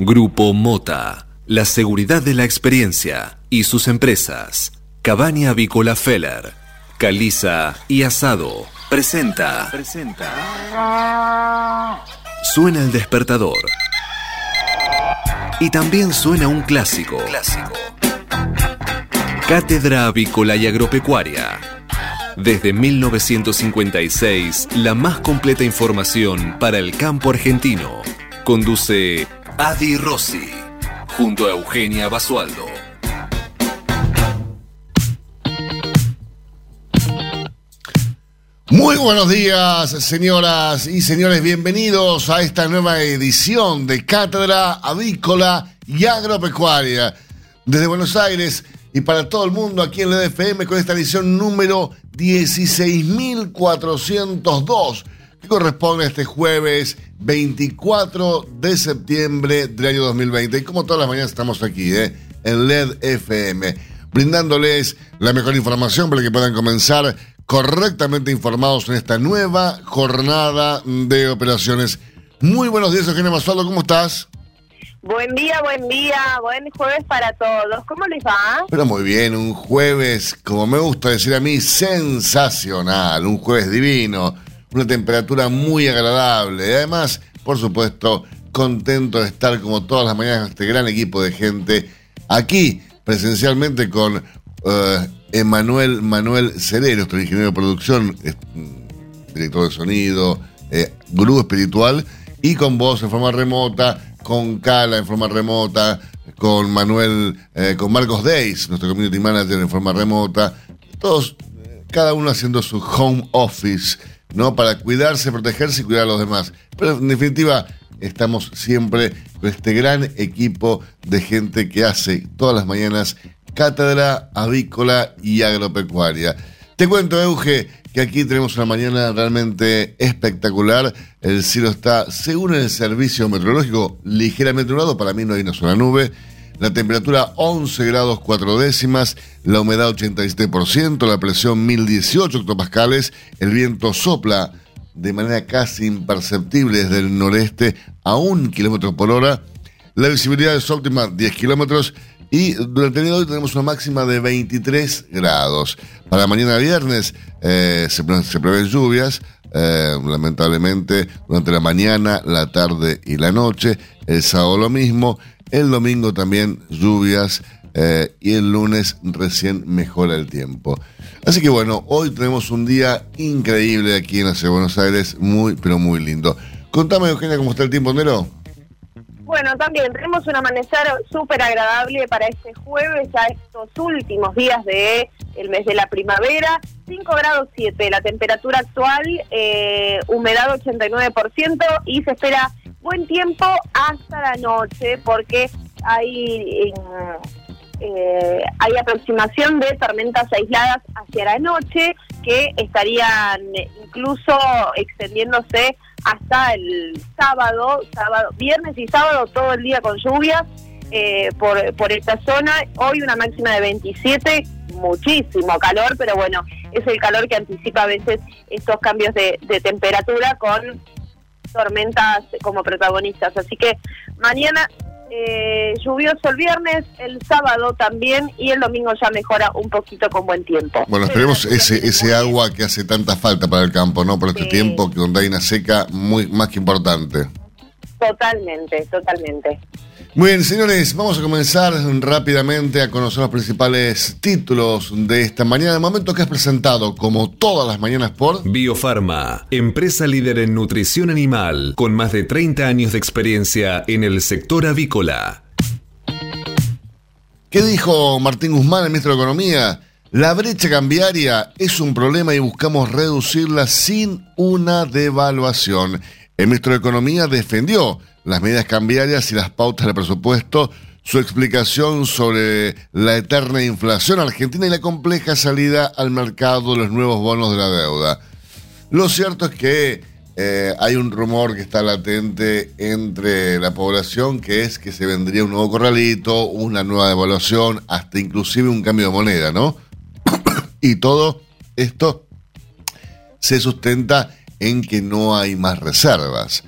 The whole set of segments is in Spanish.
Grupo Mota, la seguridad de la experiencia y sus empresas. Cabaña Avícola Feller, Caliza y Asado. Presenta. Presenta. Suena el despertador. Y también suena un clásico. Clásico. Cátedra Avícola y Agropecuaria. Desde 1956, la más completa información para el campo argentino. Conduce Adi Rossi, junto a Eugenia Basualdo. Muy buenos días, señoras y señores. Bienvenidos a esta nueva edición de Cátedra Avícola y Agropecuaria. Desde Buenos Aires y para todo el mundo aquí en la EDFM con esta edición número 16.402 que corresponde a este jueves 24 de septiembre del año 2020. Y como todas las mañanas estamos aquí, ¿eh? en LED FM, brindándoles la mejor información para que puedan comenzar correctamente informados en esta nueva jornada de operaciones. Muy buenos días, Eugenio Masualdo, ¿cómo estás? Buen día, buen día, buen jueves para todos. ¿Cómo les va? Pero muy bien, un jueves, como me gusta decir a mí, sensacional, un jueves divino una temperatura muy agradable. Y además, por supuesto, contento de estar como todas las mañanas este gran equipo de gente aquí, presencialmente con uh, Emanuel Manuel Cerero, nuestro ingeniero de producción, mm, director de sonido, eh, espiritual, y con vos en forma remota, con Cala en forma remota, con Manuel, eh, con Marcos Days, nuestro community manager en forma remota, todos, eh, cada uno haciendo su home office ¿no? Para cuidarse, protegerse y cuidar a los demás. Pero en definitiva, estamos siempre con este gran equipo de gente que hace todas las mañanas cátedra avícola y agropecuaria. Te cuento, Euge, que aquí tenemos una mañana realmente espectacular. El cielo está, según el servicio meteorológico, ligeramente nublado. Para mí no hay una sola nube. La temperatura 11 grados 4 décimas, la humedad 87%, la presión 1018 hectopascales, el viento sopla de manera casi imperceptible desde el noreste a un kilómetro por hora, la visibilidad es óptima 10 kilómetros y durante el día de hoy tenemos una máxima de 23 grados. Para mañana viernes eh, se, prevén lluvias, eh, lamentablemente durante la mañana, la tarde y la noche. El sábado lo mismo el domingo también lluvias eh, y el lunes recién mejora el tiempo. Así que bueno, hoy tenemos un día increíble aquí en la ciudad de Buenos Aires, muy pero muy lindo. Contame Eugenia cómo está el tiempo, Nero. Bueno, también tenemos un amanecer súper agradable para este jueves, a estos últimos días del el mes de la primavera. 5 grados 7, la temperatura actual, eh, humedad 89% y se espera buen tiempo hasta la noche porque hay, eh, hay aproximación de tormentas aisladas hacia la noche que estarían incluso extendiéndose hasta el sábado, sábado, viernes y sábado todo el día con lluvias eh, por, por esta zona. Hoy una máxima de 27, muchísimo calor, pero bueno, es el calor que anticipa a veces estos cambios de, de temperatura con tormentas como protagonistas. Así que mañana eh, lluvioso el viernes, el sábado también y el domingo ya mejora un poquito con buen tiempo. Bueno, esperemos ese, ese agua que hace tanta falta para el campo, ¿no? Por este tiempo que donde hay una seca muy más que importante. Totalmente, totalmente. Muy bien, señores, vamos a comenzar rápidamente a conocer los principales títulos de esta mañana. El momento que has presentado, como todas las mañanas, por Biofarma, empresa líder en nutrición animal, con más de 30 años de experiencia en el sector avícola. ¿Qué dijo Martín Guzmán, el ministro de Economía? La brecha cambiaria es un problema y buscamos reducirla sin una devaluación. El ministro de Economía defendió las medidas cambiarias y las pautas del presupuesto, su explicación sobre la eterna inflación argentina y la compleja salida al mercado de los nuevos bonos de la deuda. Lo cierto es que eh, hay un rumor que está latente entre la población que es que se vendría un nuevo corralito, una nueva devaluación, hasta inclusive un cambio de moneda, ¿no? y todo esto se sustenta en que no hay más reservas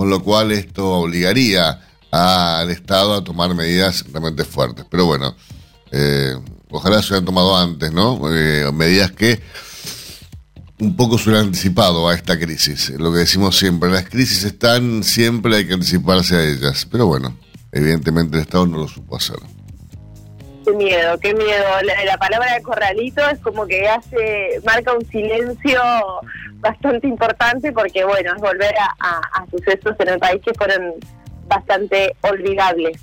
con lo cual esto obligaría al Estado a tomar medidas realmente fuertes. Pero bueno, eh, ojalá se hubieran tomado antes, ¿no? Eh, medidas que un poco se hubieran anticipado a esta crisis. Lo que decimos siempre, las crisis están, siempre hay que anticiparse a ellas. Pero bueno, evidentemente el Estado no lo supo hacer. Qué miedo, qué miedo. La, palabra de corralito es como que hace, marca un silencio bastante importante porque, bueno, es volver a, sucesos en el país que fueron bastante olvidables.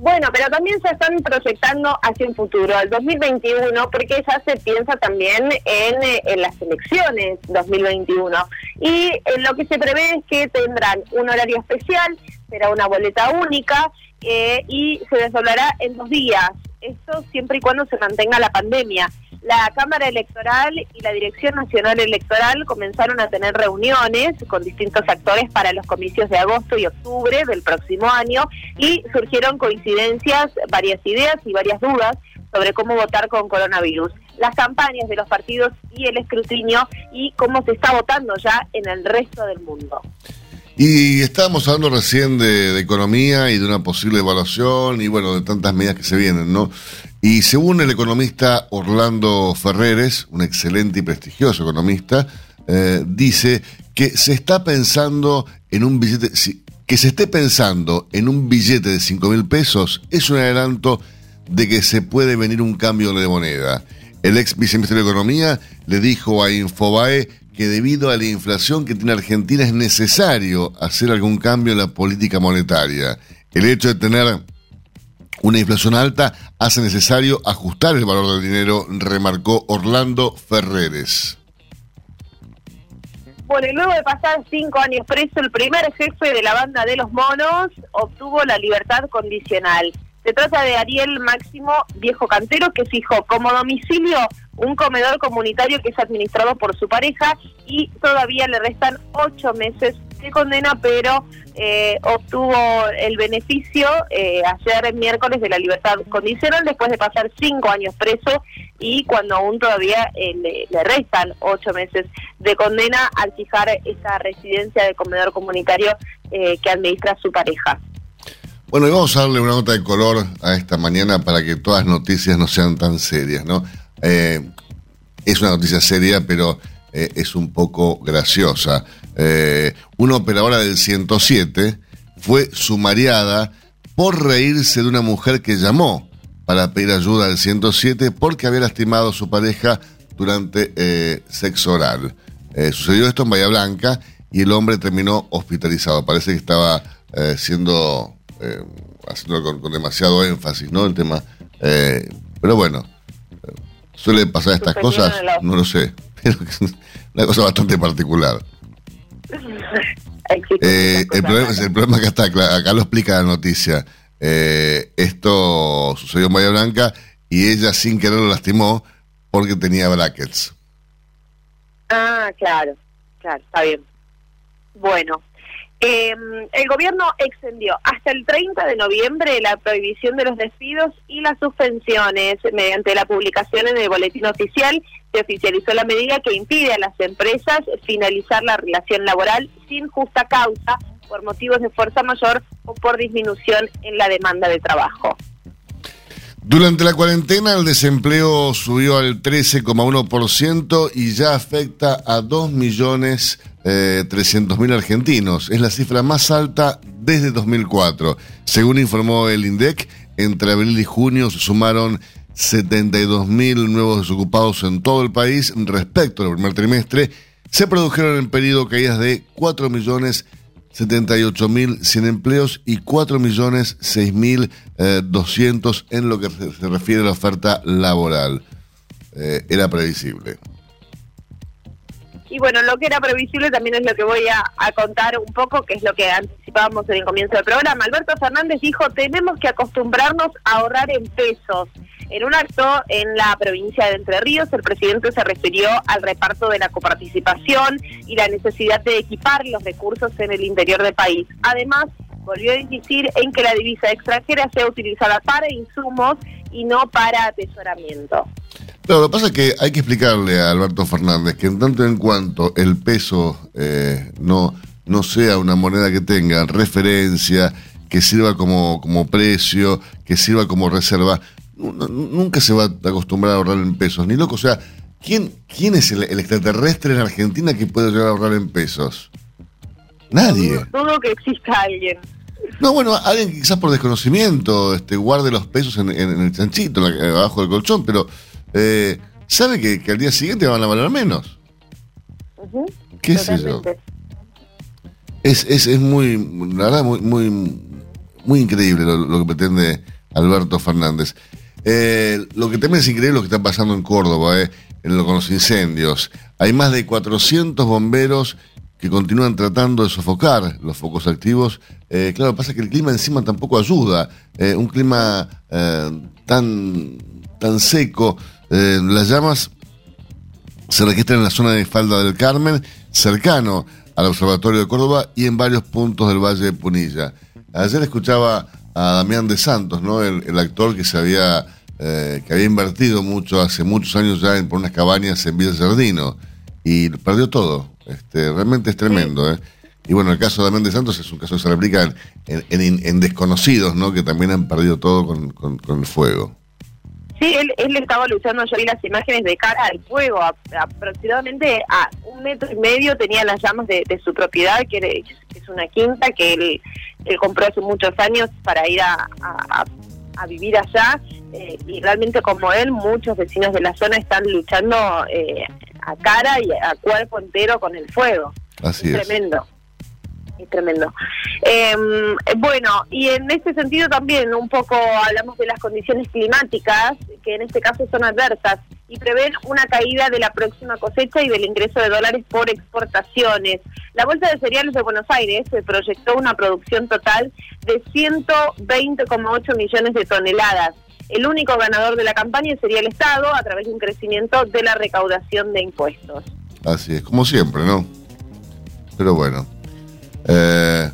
Bueno, pero también se están proyectando hacia un futuro, el 2021, porque ya se piensa también en, en las elecciones 2021. Y eh, lo que se prevé es que tendrán un horario especial, será una boleta única eh, y se desdoblará en dos días. Esto siempre y cuando se mantenga la pandemia. La Cámara Electoral y la Dirección Nacional Electoral comenzaron a tener reuniones con distintos actores para los comicios de agosto y octubre del próximo año y surgieron coincidencias, varias ideas y varias dudas sobre cómo votar con coronavirus, las campañas de los partidos y el escrutinio y cómo se está votando ya en el resto del mundo. Y estábamos hablando recién de, economía y de una posible evaluación y bueno, de tantas medidas que se vienen, ¿no? Y según el economista Orlando Ferreres, un excelente y prestigioso economista, eh, dice que se está pensando en un billete, que se esté pensando en un billete de 5 mil pesos es un adelanto de que se puede venir un cambio de moneda. El ex viceministro de Economía le dijo a Infobae que debido a la inflación que tiene Argentina es necesario hacer algún cambio en la política monetaria. El hecho de tener una inflación alta hace necesario ajustar el valor del dinero, remarcó Orlando Ferreres. Bueno, y luego de pasar cinco años preso, el primer jefe de la banda de los monos obtuvo la libertad condicional. Se trata de Ariel Máximo Viejo Cantero, que fijó como domicilio un comedor comunitario que es administrado por su pareja y todavía le restan ocho meses de condena, pero eh, obtuvo el beneficio eh, ayer miércoles de la libertad condicional después de pasar cinco años preso y cuando aún todavía eh, le, restan ocho meses de condena al fijar esa residencia de comedor comunitario que administra su pareja. Bueno, y vamos a darle una nota de color a esta mañana para que todas las noticias no sean tan serias, ¿no? Eh, es una noticia seria, pero eh, es un poco graciosa. Eh, una operadora del 107 fue sumariada por reírse de una mujer que llamó para pedir ayuda al 107 porque había lastimado a su pareja durante sexo oral. sucedió esto en Bahía Blanca y el hombre terminó hospitalizado. Parece que estaba siendo haciendo con, demasiado énfasis, ¿no? El tema. Pero bueno, suele pasar estas cosas, no lo sé. una cosa bastante particular. Eh, el, problema, el problema que está, acá lo explica la noticia. Eh, esto sucedió en Bahía Blanca y ella sin querer lo lastimó porque tenía brackets. Ah, claro, claro, está bien. Bueno, eh, el gobierno extendió hasta el 30 de noviembre la prohibición de los despidos y las suspensiones. Mediante la publicación en el boletín oficial se oficializó la medida que impide a las empresas finalizar la relación laboral sin justa causa por motivos de fuerza mayor o por disminución en la demanda de trabajo. Durante la cuarentena el desempleo subió al 13,1% y ya afecta a 2 millones eh, mil argentinos. Es la cifra más alta desde 2004. Según informó el INDEC, entre abril y junio se sumaron 72.000 nuevos desocupados en todo el país. Respecto al primer trimestre, se produjeron en periodo caídas de 4 millones 78.100 empleos y 4.006.200 eh, en lo que se refiere a la oferta laboral. Eh, era previsible. Y bueno, lo que era previsible también es lo que voy a, contar un poco, que es lo que anticipábamos en el comienzo del programa. Alberto Fernández dijo, tenemos que acostumbrarnos a ahorrar en pesos. En un acto en la provincia de Entre Ríos, el presidente se refirió al reparto de la coparticipación y la necesidad de equipar los recursos en el interior del país. Además, volvió a insistir en que la divisa extranjera sea utilizada para insumos y no para atesoramiento. Pero lo que pasa es que hay que explicarle a Alberto Fernández que en tanto en cuanto el peso eh, no, no sea una moneda que tenga referencia, que sirva como, como precio, que sirva como reserva, nunca se va a acostumbrar a ahorrar en pesos, ni loco. O sea, ¿quién, quién es el, extraterrestre en Argentina que puede llegar a ahorrar en pesos? Nadie. Dudo que exista alguien. No, bueno, alguien quizás por desconocimiento este, guarde los pesos en, el chanchito, abajo del colchón, pero eh, sabe que, al día siguiente van a valer menos. ¿Qué es eso? Es, es, es muy, la verdad, muy, muy, muy increíble lo, que pretende Alberto Fernández. Eh, lo que también es increíble lo que está pasando en Córdoba, eh, en con los incendios. Hay más de 400 bomberos que continúan tratando de sofocar los focos activos. Eh, claro, pasa que el clima encima tampoco ayuda. Eh, un clima eh, tan, tan seco. Las llamas se registran en la zona de Falda del Carmen, cercano al Observatorio de Córdoba y en varios puntos del Valle de Punilla. Ayer escuchaba a Damián de Santos, ¿no? el, actor que se había, que había invertido mucho hace muchos años ya en, por unas cabañas en Villa Jardino y perdió todo este, realmente es tremendo. ¿eh? Y bueno, el caso de Damián de Santos es un caso que se replica en, desconocidos, ¿no? Que también han perdido todo con, el fuego. Sí, él, él estaba luchando, yo vi las imágenes de cara al fuego, aproximadamente a un metro y medio tenía las llamas de, su propiedad, que, es una quinta que él, compró hace muchos años para ir a, vivir allá, eh, y realmente como él, muchos vecinos de la zona están luchando eh, a cara y a cuerpo entero con el fuego. Así es. Tremendo. Es tremendo. Em, bueno, y en este sentido también un poco hablamos de las condiciones climáticas, que en este caso son adversas, y prevén una caída de la próxima cosecha y del ingreso de dólares por exportaciones. La Bolsa de Cereales de Buenos Aires se proyectó una producción total de 120,8 millones de toneladas, el único ganador de la campaña sería el Estado a través de un crecimiento de la recaudación de impuestos. Así es, como siempre, ¿no? Pero bueno. Eh,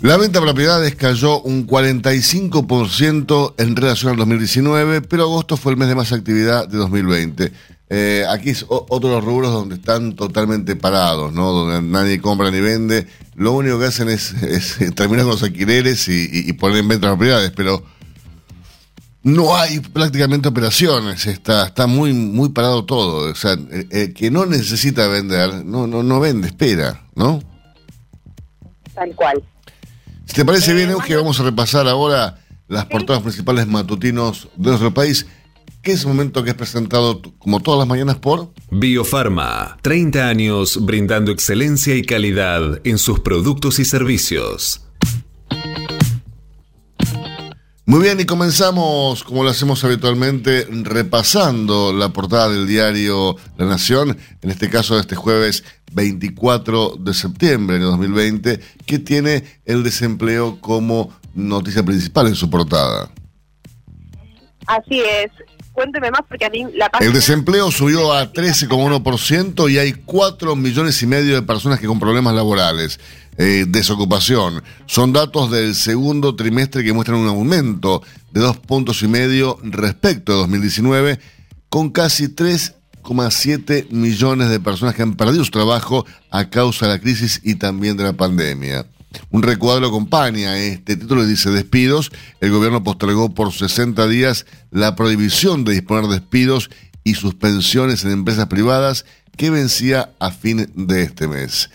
la venta de propiedades cayó un 45% en relación al 2019, pero agosto fue el mes de más actividad de 2020. Eh, aquí es otro de los rubros donde están totalmente parados, ¿no? Donde nadie compra ni vende. Lo único que hacen es, terminar con los alquileres y, y poner en venta propiedades, pero no hay prácticamente operaciones, está, está muy, muy parado todo. O sea, eh, eh, que no necesita vender, no, no, no vende, espera, ¿no? Tal cual. Si te parece bien, Euge, vamos a repasar ahora las portadas principales matutinos de nuestro país, que es un momento que es presentado como todas las mañanas por Biofarma, 30 años brindando excelencia y calidad en sus productos y servicios. Muy bien, y comenzamos, como lo hacemos habitualmente, repasando la portada del diario La Nación, en este caso de este jueves 24 de septiembre de 2020, que tiene el desempleo como noticia principal en su portada. Así es. Cuénteme más porque a mí la El desempleo subió a 13,1% y hay 4 millones y medio de personas que con problemas laborales. Eh, desocupación. Son datos del segundo trimestre que muestran un aumento de dos puntos y medio respecto a 2019, con casi 3,7 millones de personas que han perdido su trabajo a causa de la crisis y también de la pandemia. Un recuadro acompaña este título dice despidos. El gobierno postergó por 60 días la prohibición de disponer despidos y suspensiones en empresas privadas que vencía a fin de este mes.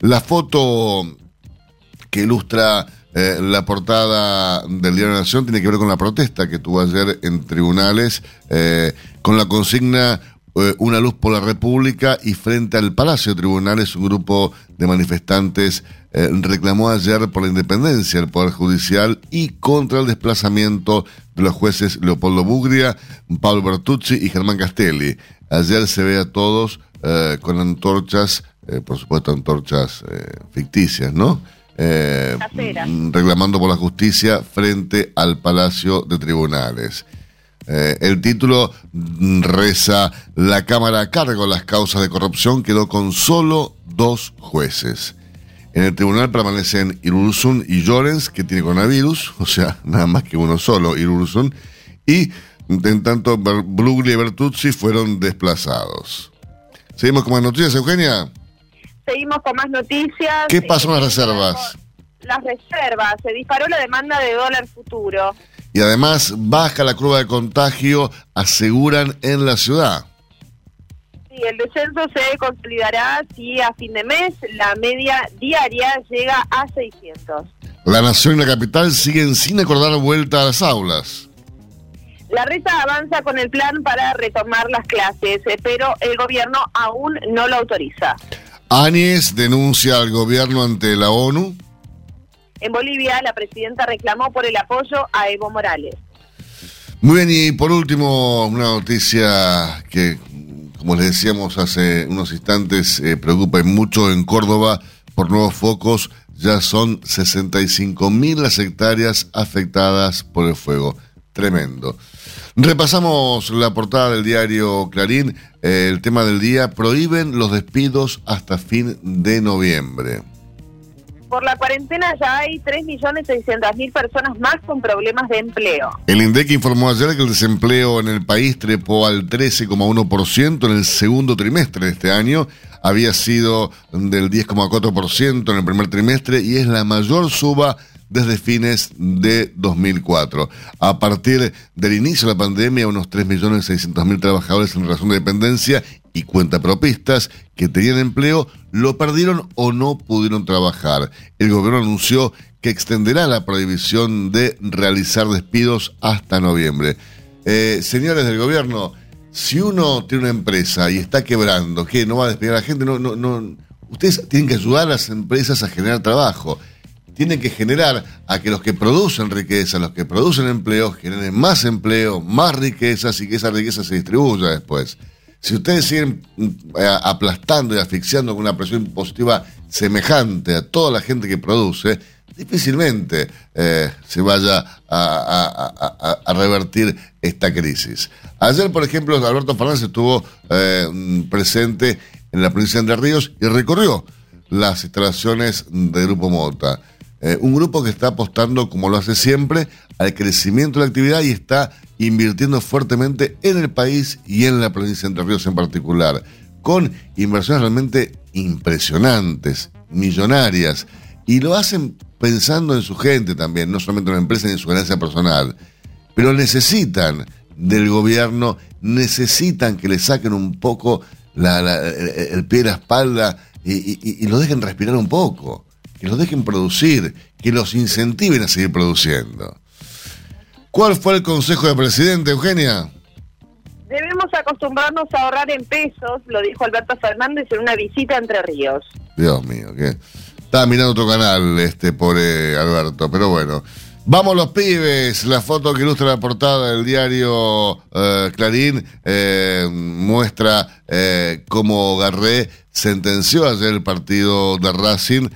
La foto que ilustra eh, la portada del Diario de la Nación tiene que ver con la protesta que tuvo ayer en tribunales eh, con la consigna Una luz por la República y frente al Palacio de Tribunales un grupo de manifestantes reclamó ayer por la independencia del Poder Judicial y contra el desplazamiento de los jueces Leopoldo Bugria, Pablo Bertucci y Germán Castelli. Ayer se ve a todos con antorchas eh, por supuesto antorchas eh, ficticias, ¿no? Eh, mm, reclamando por la justicia frente al Palacio de Tribunales. El título reza La Cámara a cargo las causas de corrupción quedó con solo dos jueces. En el tribunal permanecen Irursun y Llorens, que tiene coronavirus, o sea, nada más que uno solo, Irursun, y en tanto Brugli y Bertuzzi fueron desplazados. ¿Seguimos con más noticias, Eugenia? Seguimos con más noticias. ¿Qué pasó en las reservas? Las reservas, se disparó la demanda de dólar futuro. Y además baja la curva de contagio, aseguran en la ciudad. Sí, el descenso se consolidará si a fin de mes la media diaria llega a 600. La nación y la capital siguen sin acordar vuelta a las aulas. La reta avanza con el plan para retomar las clases, eh, pero el gobierno aún no lo autoriza. Áñez denuncia al gobierno ante la ONU. En Bolivia, la presidenta reclamó por el apoyo a Evo Morales. Muy bien, y por último, una noticia que, como les decíamos hace unos instantes, eh, preocupa mucho en Córdoba por nuevos focos. Ya son 65 mil las hectáreas afectadas por el fuego. Tremendo. Repasamos la portada del diario Clarín. Eh, el tema del día, prohíben los despidos hasta fin de noviembre. Por la cuarentena ya hay 3.600.000 personas más con problemas de empleo. El INDEC informó ayer que el desempleo en el país trepó al 13,1% en el segundo trimestre de este año. Había sido del 10,4% en el primer trimestre y es la mayor suba desde fines de 2004. A partir del inicio de la pandemia, unos 3.600.000 trabajadores en relación de dependencia y cuentapropistas que tenían empleo lo perdieron o no pudieron trabajar. El gobierno anunció que extenderá la prohibición de realizar despidos hasta noviembre. Eh, señores del gobierno, si uno tiene una empresa y está quebrando, ¿qué? ¿No va a despedir a la gente? No, no, no. Ustedes tienen que ayudar a las empresas a generar trabajo tienen que generar a que los que producen riqueza, los que producen empleo, generen más empleo, más riquezas y que esa riqueza se distribuya después. Si ustedes siguen mm, aplastando y asfixiando con una presión impositiva semejante a toda la gente que produce, difícilmente eh, se vaya a, revertir esta crisis. Ayer, por ejemplo, Alberto Fernández estuvo eh, mm, presente en la provincia de Ríos y recorrió las instalaciones del Grupo Mota. Eh, un grupo que está apostando, como lo hace siempre, al crecimiento de la actividad y está invirtiendo fuertemente en el país y en la provincia de Entre Ríos en particular, con inversiones realmente impresionantes, millonarias, y lo hacen pensando en su gente también, no solamente en la empresa ni en su ganancia personal, pero necesitan del gobierno, necesitan que le saquen un poco el, pie de la espalda y lo dejen respirar un poco que los dejen producir, que los incentiven a seguir produciendo. ¿Cuál fue el consejo del presidente, Eugenia? Debemos acostumbrarnos a ahorrar en pesos, lo dijo Alberto Fernández en una visita a Entre Ríos. Dios mío, ¿qué? Estaba mirando otro canal, este, pobre Alberto, pero bueno. Vamos los pibes, la foto que ilustra la portada del diario eh, Clarín eh, muestra eh, cómo Garré sentenció ayer el partido de Racing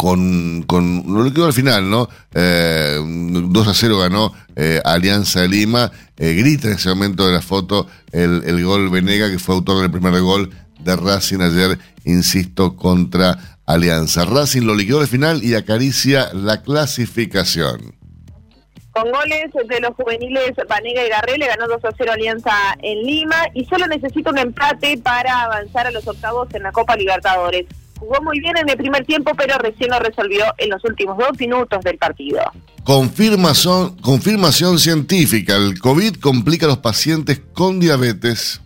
con, con lo que al final, ¿no? 2 a 0 ganó Alianza de Lima. grita en ese momento de la foto el, el gol Venega, que fue autor del primer gol de Racing ayer, insisto, contra Alianza. Racing lo liquidó al final y acaricia la clasificación. Con goles de los juveniles Vanega y Garré le ganó 2 a 0 Alianza en Lima y solo necesita un empate para avanzar a los octavos en la Copa Libertadores. Jugó muy bien en el primer tiempo, pero recién lo resolvió en los últimos dos minutos del partido. Confirmación, confirmación científica. El COVID complica a los pacientes con diabetes.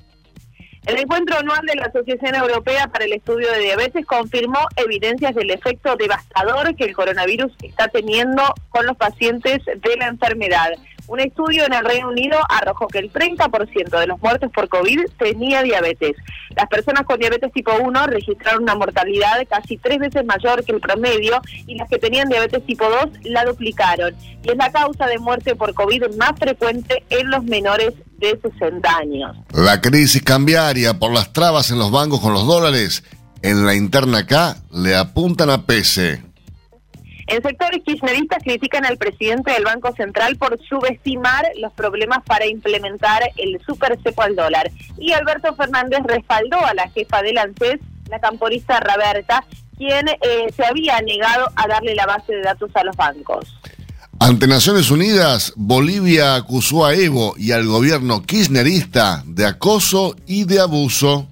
El encuentro anual de la Asociación Europea para el Estudio de Diabetes confirmó evidencias del efecto devastador que el coronavirus está teniendo con los pacientes de la enfermedad. Un estudio en el Reino Unido arrojó que el 30% de los muertos por COVID tenía diabetes. Las personas con diabetes tipo 1 registraron una mortalidad casi tres veces mayor que el promedio y las que tenían diabetes tipo 2 la duplicaron. Y es la causa de muerte por COVID más frecuente en los menores de 60 años. La crisis cambiaria por las trabas en los bancos con los dólares en la interna acá le apuntan a pese. En sectores kirchneristas critican al presidente del Banco Central por subestimar los problemas para implementar el super cepo al dólar. Y Alberto Fernández respaldó a la jefa del ANSES, la camporista Roberta, quien eh, se había negado a darle la base de datos a los bancos. Ante Naciones Unidas, Bolivia acusó a Evo y al gobierno kirchnerista de acoso y de abuso.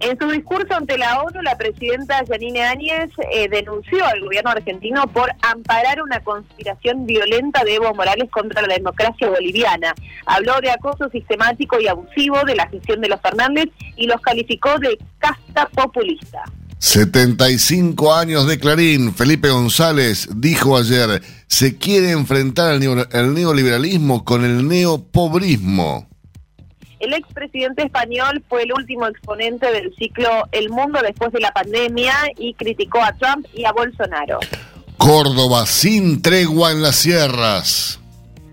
En su discurso ante la ONU, la presidenta Janine Áñez eh, denunció al gobierno argentino por amparar una conspiración violenta de Evo Morales contra la democracia boliviana. Habló de acoso sistemático y abusivo de la gestión de los Fernández y los calificó de casta populista. 75 años de Clarín, Felipe González dijo ayer, se quiere enfrentar el neoliberalismo con el neopobrismo. El expresidente español fue el último exponente del ciclo El Mundo después de la pandemia y criticó a Trump y a Bolsonaro. Córdoba sin tregua en las sierras.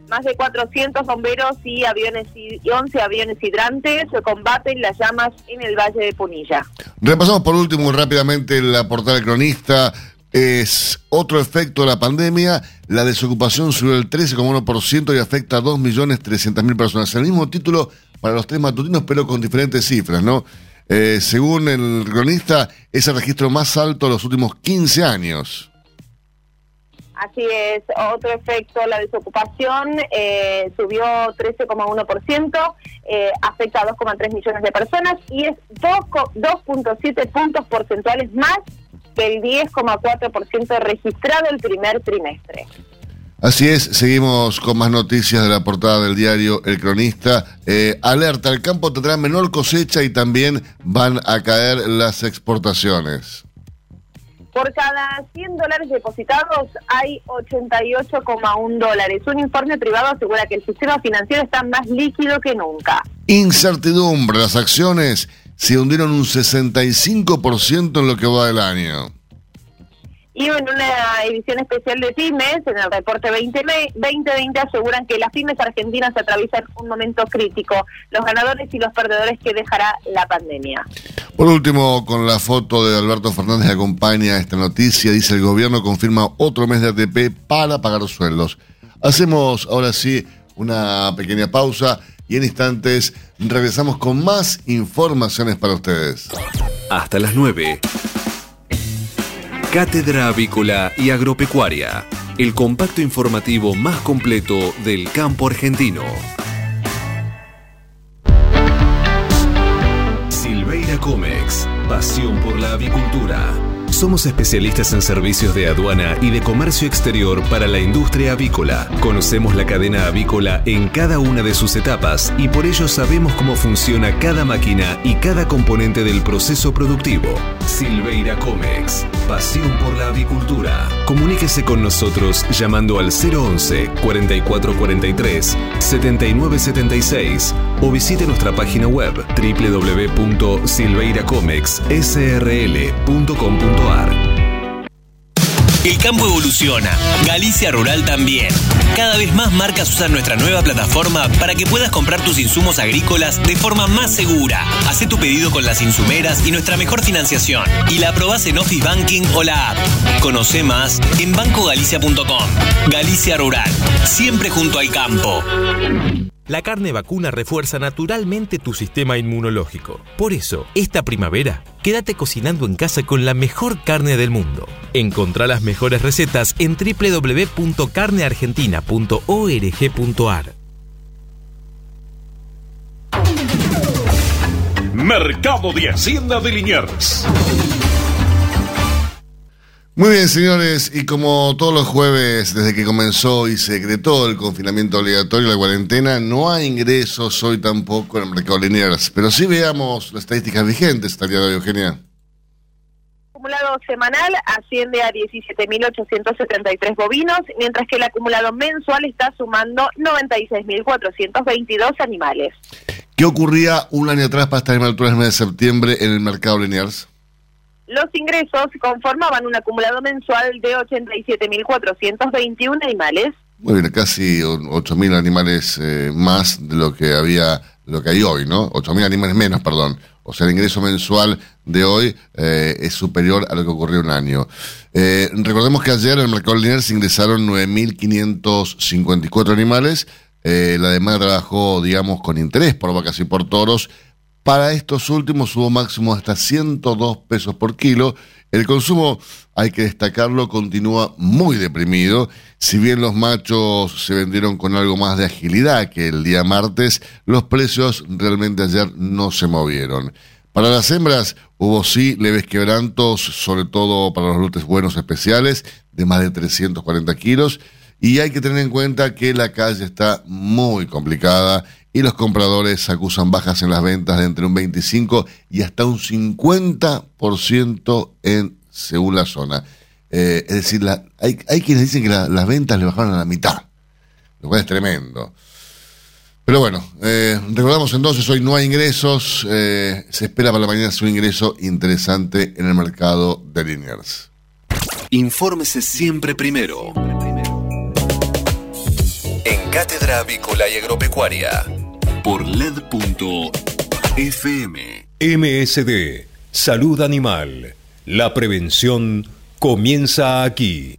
Más de 400 bomberos y aviones y 11 aviones hidrantes combaten las llamas en el Valle de Punilla. Repasamos por último rápidamente la portada del cronista. Es otro efecto de la pandemia. La desocupación subió el 13,1% y afecta a 2.300.000 personas. El mismo título para los tres matutinos, pero con diferentes cifras, ¿no? Eh, según el cronista, es el registro más alto de los últimos 15 años. Así es, otro efecto, la desocupación eh, subió 13,1%, eh, afecta a 2,3 millones de personas y es 2,7 puntos porcentuales más que el 10,4% registrado el primer trimestre. Así es, seguimos con más noticias de la portada del diario El Cronista. Eh, alerta, el campo tendrá menor cosecha y también van a caer las exportaciones. Por cada 100 dólares depositados hay 88,1 dólares. Un informe privado asegura que el sistema financiero está más líquido que nunca. Incertidumbre, las acciones se hundieron un 65% en lo que va del año. Y en una edición especial de pymes, en el reporte 2020, aseguran que las pymes argentinas atraviesan un momento crítico, los ganadores y los perdedores que dejará la pandemia. Por último, con la foto de Alberto Fernández que acompaña esta noticia, dice el gobierno confirma otro mes de ATP para pagar sueldos. Hacemos ahora sí una pequeña pausa y en instantes regresamos con más informaciones para ustedes. Hasta las 9. Cátedra Avícola y Agropecuaria, el compacto informativo más completo del campo argentino. Silveira Comex, pasión por la avicultura. Somos especialistas en servicios de aduana y de comercio exterior para la industria avícola. Conocemos la cadena avícola en cada una de sus etapas y por ello sabemos cómo funciona cada máquina y cada componente del proceso productivo. Silveira Comex, pasión por la avicultura. Comuníquese con nosotros llamando al 011 4443 7976 o visite nuestra página web www.silveiracomexsrl.com.ar el campo evoluciona, Galicia Rural también. Cada vez más marcas usan nuestra nueva plataforma para que puedas comprar tus insumos agrícolas de forma más segura. Haz tu pedido con las insumeras y nuestra mejor financiación. Y la aprobás en Office Banking o la app. Conoce más en bancogalicia.com. Galicia Rural, siempre junto al campo. La carne vacuna refuerza naturalmente tu sistema inmunológico. Por eso, esta primavera, quédate cocinando en casa con la mejor carne del mundo. Encontrá las mejores recetas en www.carneargentina.org.ar. Mercado de Hacienda de Liniers. Muy bien, señores, y como todos los jueves, desde que comenzó y se decretó el confinamiento obligatorio, la cuarentena, no hay ingresos hoy tampoco en el mercado Liniers. Pero sí veamos las estadísticas vigentes, estaría de Eugenia. acumulado semanal asciende a 17.873 bovinos, mientras que el acumulado mensual está sumando 96.422 animales. ¿Qué ocurría un año atrás para estar en altura del mes de septiembre en el mercado Liniers? Los ingresos conformaban un acumulado mensual de 87.421 animales. Muy bien, casi 8.000 animales eh, más de lo que había, lo que hay hoy, ¿no? 8.000 animales menos, perdón. O sea, el ingreso mensual de hoy eh, es superior a lo que ocurrió un año. Eh, recordemos que ayer en el mercado lineal se ingresaron 9.554 animales. la demanda trabajó, digamos, con interés por vacas y por toros para estos últimos hubo máximo hasta 102 pesos por kilo. El consumo, hay que destacarlo, continúa muy deprimido. Si bien los machos se vendieron con algo más de agilidad que el día martes, los precios realmente ayer no se movieron. Para las hembras hubo sí leves quebrantos, sobre todo para los lotes buenos especiales, de más de 340 kilos. Y hay que tener en cuenta que la calle está muy complicada y los compradores acusan bajas en las ventas de entre un 25 y hasta un 50% en según la zona. Eh, es decir, hay, hay, quienes dicen que las ventas le bajaron a la mitad, lo cual es tremendo. Pero bueno, eh, recordamos entonces, hoy no hay ingresos, eh, se espera para la mañana su ingreso interesante en el mercado de Liniers. Infórmese siempre primero. En Cátedra Avícola y Agropecuaria, por LED.fm. MSD, Salud Animal. La prevención comienza aquí.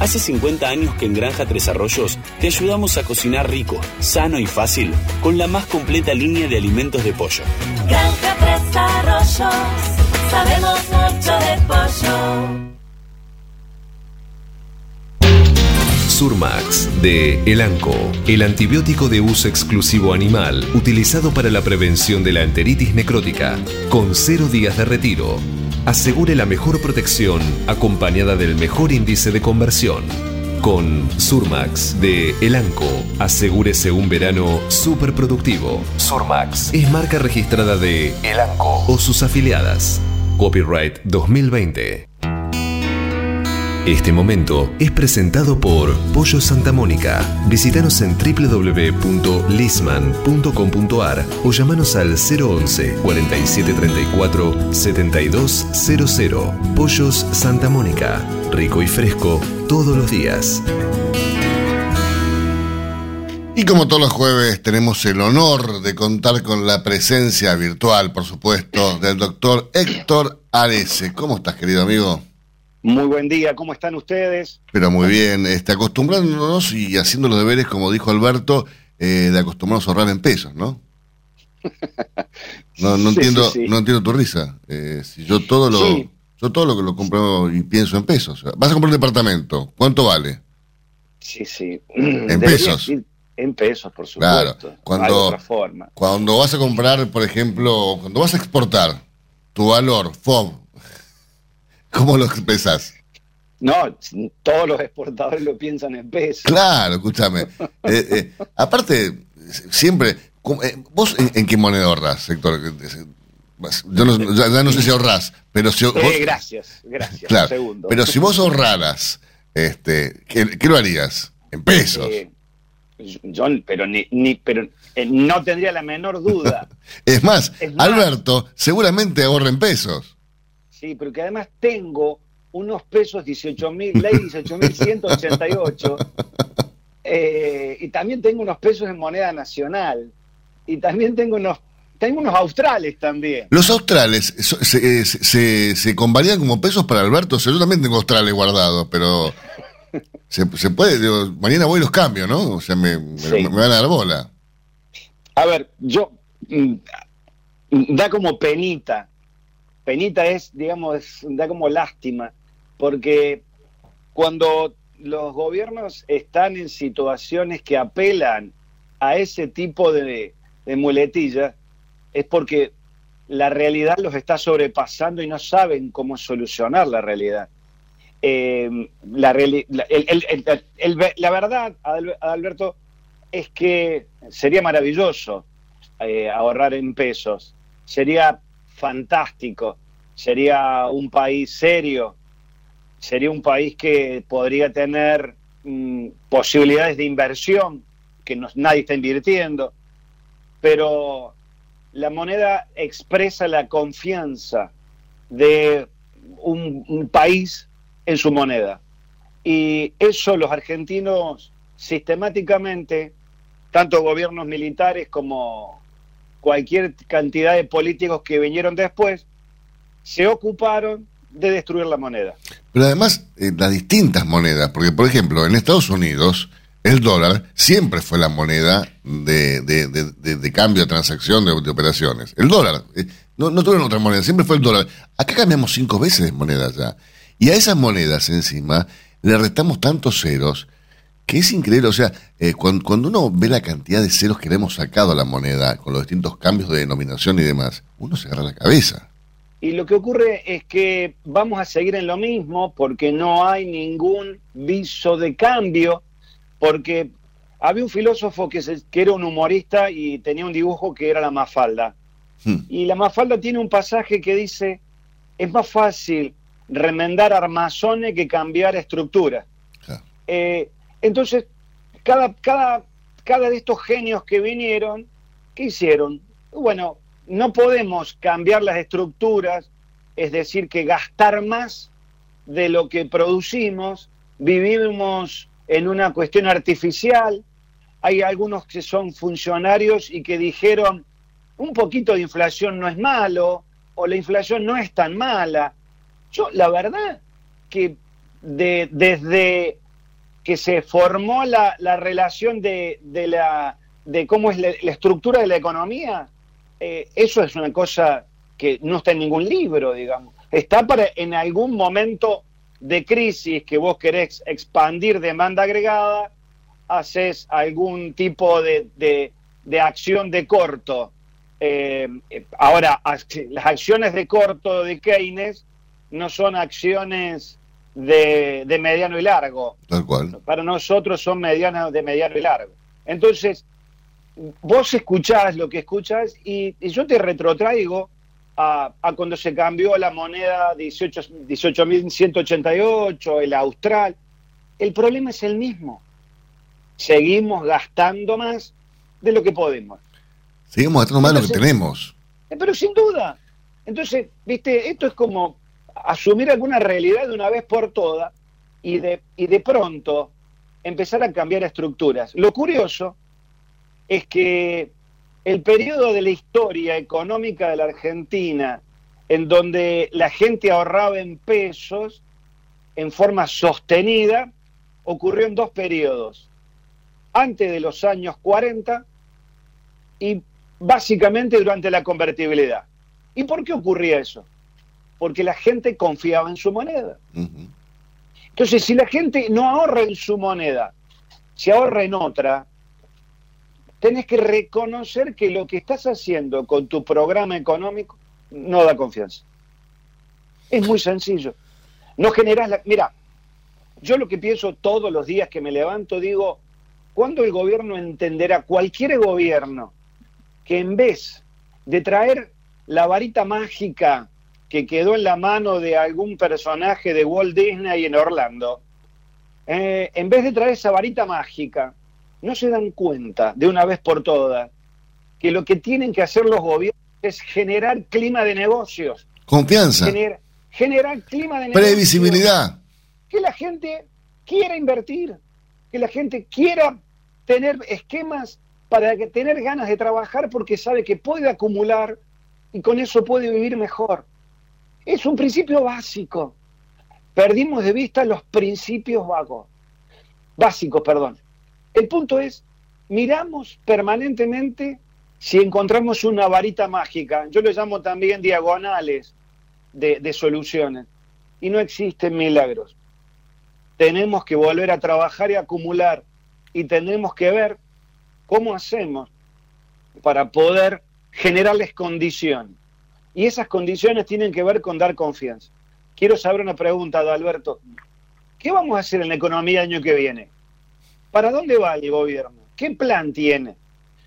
Hace 50 años que en Granja Tres Arroyos te ayudamos a cocinar rico, sano y fácil con la más completa línea de alimentos de pollo. Granja Tres Arroyos, sabemos mucho de pollo. Surmax de Elanco, el antibiótico de uso exclusivo animal utilizado para la prevención de la enteritis necrótica, con cero días de retiro asegure la mejor protección acompañada del mejor índice de conversión. Con Surmax de Elanco, asegúrese un verano súper productivo. Surmax es marca registrada de Elanco o sus afiliadas. Copyright 2020. Este momento es presentado por Pollo Santa Mónica. Visítanos en www.lisman.com.ar o llamanos al 011 4734 7200. Pollos Santa Mónica. Rico y fresco todos los días. Y como todos los jueves tenemos el honor de contar con la presencia virtual, por supuesto, del doctor Héctor Arese. ¿Cómo estás, querido amigo? Muy buen día, ¿cómo están ustedes? Pero muy bien, este, acostumbrándonos y haciendo los deberes, como dijo Alberto, eh, de acostumbrarnos a ahorrar en pesos, ¿no? No, no entiendo, no entiendo tu risa. Eh, si yo todo lo, yo todo lo que lo compro y pienso en pesos. Vas a comprar un departamento, ¿cuánto vale? Sí, sí. En pesos. En pesos, por supuesto. Claro. Cuando, forma. cuando vas a comprar, por ejemplo, cuando vas a exportar, tu valor, FOB, ¿Cómo lo expresas? No, todos los exportadores lo piensan en pesos. Claro, escúchame. Eh, eh, aparte, siempre, eh, ¿vos en, qué moneda ahorras, sector? Yo no, ya, no sé si ahorras, pero si vos, gracias, gracias. Claro, pero si vos ahorraras, este, ¿qué, lo harías? En pesos. yo, pero ni, ni pero no tendría la menor duda. es, más, Alberto seguramente ahorra en pesos. Sí, pero que además tengo unos pesos 18.000, ley 18.188, eh, y también tengo unos pesos en moneda nacional, y también tengo unos tengo unos australes también. Los australes se, se, se, convalían como pesos para Alberto. yo también tengo australes guardados, pero se, puede. mañana voy y los cambio, ¿no? O sea, me, me, van a dar bola. A ver, yo. Mm, da como penita penita es, digamos, da como lástima, porque cuando los gobiernos están en situaciones que apelan a ese tipo de, de muletillas, es porque la realidad los está sobrepasando y no saben cómo solucionar la realidad. La, la, verdad, Alberto, es que sería maravilloso eh, ahorrar en pesos. Sería fantástico, sería un país serio, sería un país que podría tener mm, posibilidades de inversión que nadie está invirtiendo, pero la moneda expresa la confianza de un país en su moneda. Y eso los argentinos sistemáticamente, tanto gobiernos militares como cualquier cantidad de políticos que vinieron después, se ocuparon de destruir la moneda. Pero además, eh, las distintas monedas, porque por ejemplo, en Estados Unidos, el dólar siempre fue la moneda de, de, cambio, de transacción, de, operaciones. El dólar, eh, no, no tuvieron otra moneda, siempre fue el dólar. Acá cambiamos cinco veces de moneda ya. Y a esas monedas encima le restamos tantos ceros Que es increíble, o sea, eh, cuan- cuando, uno ve la cantidad de ceros que le hemos sacado a la moneda con los distintos cambios de denominación y demás, uno se agarra la cabeza. Y lo que ocurre es que vamos a seguir en lo mismo porque no hay ningún viso de cambio, porque había un filósofo que, se- que era un humorista y tenía un dibujo que era la mafalda. Y la mafalda tiene un pasaje que dice, es más fácil remendar armazones que cambiar estructuras. Eh, entonces, cada, cada, cada de estos genios que vinieron, ¿qué hicieron? Bueno, no podemos cambiar las estructuras, es decir, que gastar más de lo que producimos, vivimos en una cuestión artificial, hay algunos que son funcionarios y que dijeron, un poquito de inflación no es malo, o la inflación no es tan mala. Yo, la verdad, que de- desde que se formó la, la relación de, de la, de cómo es la, la estructura de la economía, eh, eso es una cosa que no está en ningún libro, digamos. Está para en algún momento de crisis que vos querés expandir demanda agregada, haces algún tipo de, de- de acción de corto. Eh, ahora, las acciones de corto de Keynes no son acciones de, de mediano y largo. Tal cual. Para nosotros son medianas de mediano y largo. Entonces, vos escuchás lo que escuchás y, y yo te retrotraigo a, a cuando se cambió la moneda 18 18.188, el austral. El problema es el mismo. Seguimos gastando más de lo que podemos. Seguimos gastando más de lo que tenemos. Eh, Pero sin duda. Entonces, viste, esto es como asumir alguna realidad de una vez por todas y de, pronto empezar a cambiar estructuras. Lo curioso es que el periodo de la historia económica de la Argentina, en donde la gente ahorraba en pesos en forma sostenida, ocurrió en dos periodos. Antes de los años 40 y básicamente durante la convertibilidad. ¿Y por qué ocurría eso? Porque la gente confiaba en su moneda. Entonces, si la gente no ahorra en su moneda, se ahorra en otra, tenés que reconocer que lo que estás haciendo con tu programa económico no da confianza. Es muy sencillo. No generás la... Mira, yo lo que pienso todos los días que me levanto, digo, ¿cuándo el gobierno entenderá, cualquier gobierno, que en vez de traer la varita mágica que quedó en la mano de algún personaje de Walt Disney en Orlando, eh, en vez de traer esa varita mágica, no se dan cuenta de una vez por todas que lo que tienen que hacer los gobiernos es generar clima de negocios, Confianza. gener- generar clima de negocios Previsibilidad. que la gente quiera invertir, que la gente quiera tener esquemas para que- tener ganas de trabajar porque sabe que puede acumular y con eso puede vivir mejor. Es un principio básico. Perdimos de vista los principios vagos, básicos, perdón. El punto es, miramos permanentemente si encontramos una varita mágica. Yo lo llamo también diagonales de, de soluciones. Y no existen milagros tenemos que volver a trabajar y acumular y tenemos que ver cómo hacemos para poder generarles condiciones. Y esas condiciones tienen que ver con dar confianza. Quiero saber una pregunta, Alberto. ¿Qué vamos a hacer en la economía el año que viene? ¿Para dónde va el gobierno? ¿Qué plan tiene?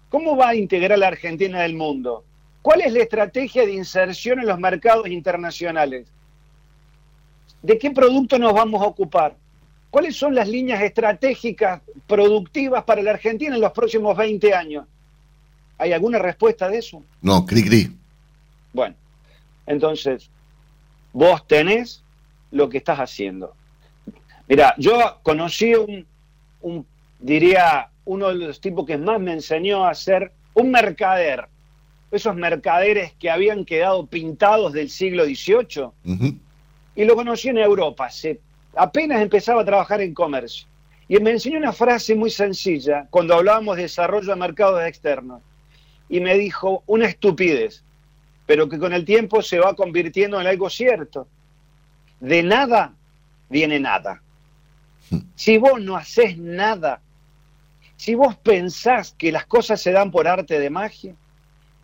¿Cómo va a integrar la Argentina del mundo? ¿Cuál es la estrategia de inserción en los mercados internacionales? ¿De qué producto nos vamos a ocupar? ¿Cuáles son las líneas estratégicas productivas para la Argentina en los próximos 20 años? ¿Hay alguna respuesta de eso? No, cri cri. Bueno, entonces, vos tenés lo que estás haciendo. Mira, yo conocí un, un, diría, uno de los tipos que más me enseñó a ser un mercader. Esos mercaderes que habían quedado pintados del siglo XVIII. Y lo conocí en Europa. Se, apenas empezaba a trabajar en comercio. Y me enseñó una frase muy sencilla cuando hablábamos de desarrollo de mercados externos. Y me dijo una estupidez, pero que con el tiempo se va convirtiendo en algo cierto. De nada viene nada. Si vos no haces nada, si vos pensás que las cosas se dan por arte de magia,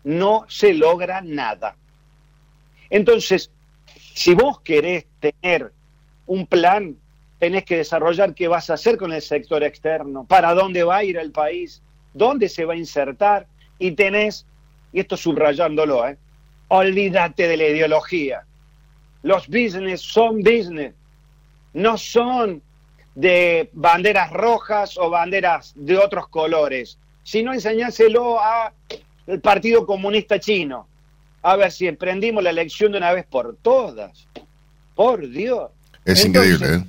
no se logra nada. Entonces, si vos querés tener un plan, tenés que desarrollar qué vas a hacer con el sector externo, para dónde va a ir el país, dónde se va a insertar, y tenés, y esto subrayándolo, ¿eh? Olvídate de la ideología. Los business son business, no son de banderas rojas o banderas de otros colores, sino enseñáselo a el Partido Comunista Chino. A ver si emprendimos la elección de una vez por todas. Por Dios. Es increíble, ¿eh?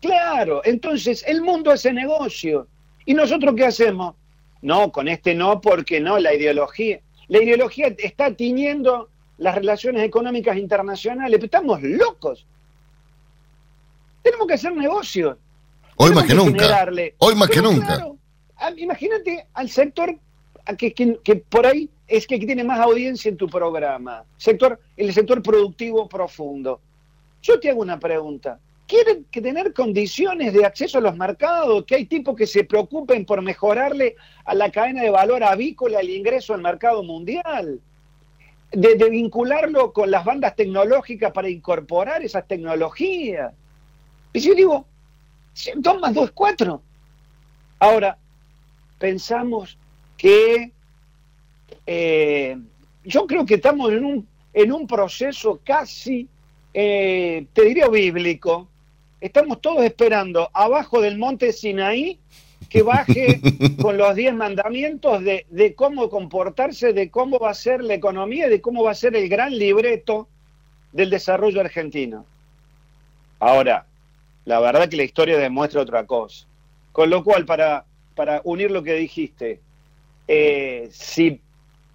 Claro, entonces el mundo hace negocio. ¿Y nosotros qué hacemos? No, con este no, porque no, la ideología. La ideología está tiñendo las relaciones económicas internacionales. Pero estamos locos. Tenemos que hacer negocios. Hoy Tenemos más que nunca. generarle- Hoy más que nunca. claro, imagínate al sector que- que por ahí es que tiene más audiencia en tu programa. Sector, el sector productivo profundo. Yo te hago una pregunta. ¿Quieren que tener condiciones de acceso a los mercados? ¿Que hay tipos que se preocupen por mejorarle a la cadena de valor avícola el ingreso al mercado mundial? De, vincularlo con las bandas tecnológicas para incorporar esas tecnologías. Y yo digo, 2 más 2 es 4. Ahora, pensamos que eh, yo creo que estamos en un, en un proceso casi, eh, te diría bíblico. Estamos todos esperando abajo del monte Sinaí que baje con los diez mandamientos de, cómo comportarse, de cómo va a ser la economía, de cómo va a ser el gran libreto del desarrollo argentino. Ahora, la verdad que la historia demuestra otra cosa. Con lo cual, para, unir lo que dijiste, eh, si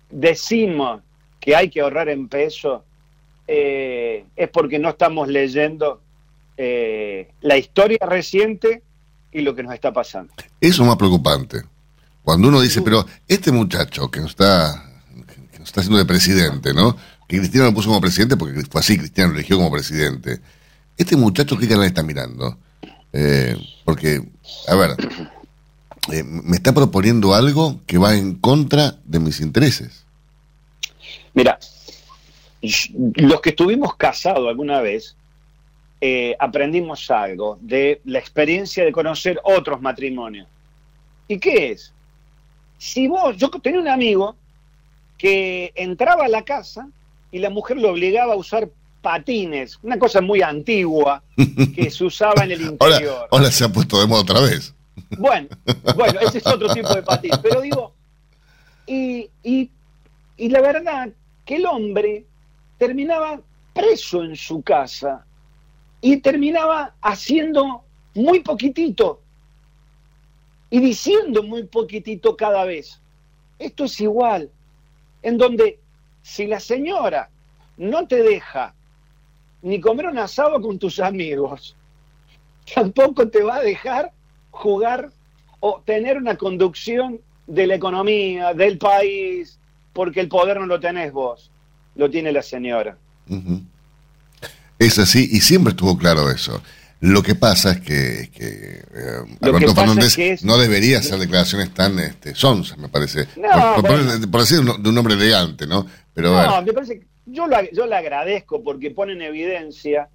decimos que hay que ahorrar en peso, eh, es porque no estamos leyendo eh, la historia reciente y lo que nos está pasando. Eso es más preocupante. Cuando uno dice, pero este muchacho que nos está, que nos está haciendo de presidente, ¿no? Que Cristiano lo puso como presidente porque fue así, Cristiano lo eligió como presidente. Este muchacho, ¿qué canal está mirando? Eh, porque, a ver, eh, me está proponiendo algo que va en contra de mis intereses. Mira, los que estuvimos casados alguna vez, eh, aprendimos algo de la experiencia de conocer otros matrimonios. ¿Y qué es? Si vos, yo tenía un amigo que entraba a la casa y la mujer lo obligaba a usar patines, una cosa muy antigua que se usaba en el Ahora, interior. ahora se ha puesto de moda otra vez. Bueno, bueno, ese es otro tipo de patín. Pero digo, y, y, y la verdad que el hombre terminaba preso en su casa y terminaba haciendo muy poquitito y diciendo muy poquitito cada vez. Esto es igual, en donde si la señora no te deja ni comer un asado con tus amigos, tampoco te va a dejar jugar o tener una conducción de la economía, del país, porque el poder no lo tenés vos, lo tiene la señora. Es así y siempre estuvo claro eso. Lo que pasa es que, que, eh, Alberto que Fernández es que es- no debería hacer declaraciones tan este, sonsas, me parece. No, por, decir de un hombre elegante, ¿no? Pero no, me parece que yo, lo, yo le agradezco porque pone en evidencia,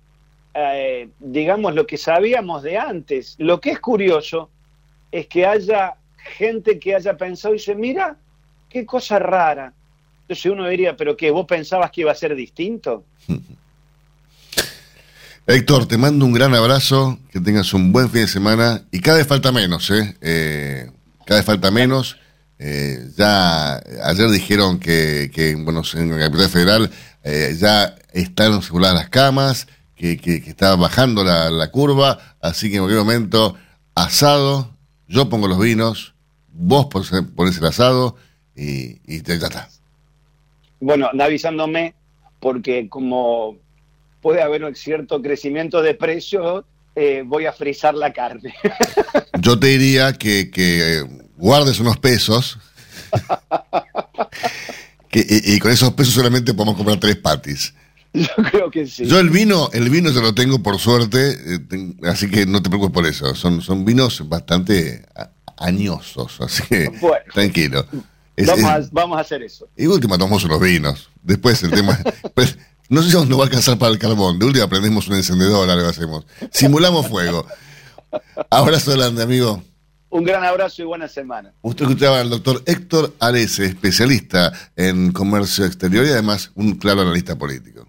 eh, digamos, lo que sabíamos de antes. Lo que es curioso es que haya gente que haya pensado y dice, mira, qué cosa rara. Entonces uno diría, pero que vos pensabas que iba a ser distinto. Héctor, te mando un gran abrazo, que tengas un buen fin de semana y cada vez falta menos, ¿eh? Eh, cada vez falta menos. Eh, ya ayer dijeron que, que bueno, en la capital federal eh, ya están aseguradas las camas, que, que, está bajando la, la curva, así que en cualquier momento asado, yo pongo los vinos, vos ponés el asado y, y ya está. Bueno, anda avisándome porque como puede haber un cierto crecimiento de precios, eh, voy a frizar la carne. Yo te diría que, que guardes unos pesos. que, y, y con esos pesos solamente podemos comprar tres patis. Yo creo que sí. Yo el vino, el vino yo lo tengo por suerte, eh, así que no te preocupes por eso. Son, son vinos bastante añosos, así que Bueno. tranquilo. Es- vamos, a, vamos a hacer eso. y última tomamos unos vinos. Después el tema. pues, no sé si nos va a alcanzar para el carbón. De última prendemos un encendedor, algo hacemos. Simulamos fuego. Abrazo grande, amigo. Un gran abrazo y buena semana. Usted escuchaba al doctor Héctor Arese, especialista en comercio exterior y además un claro analista político.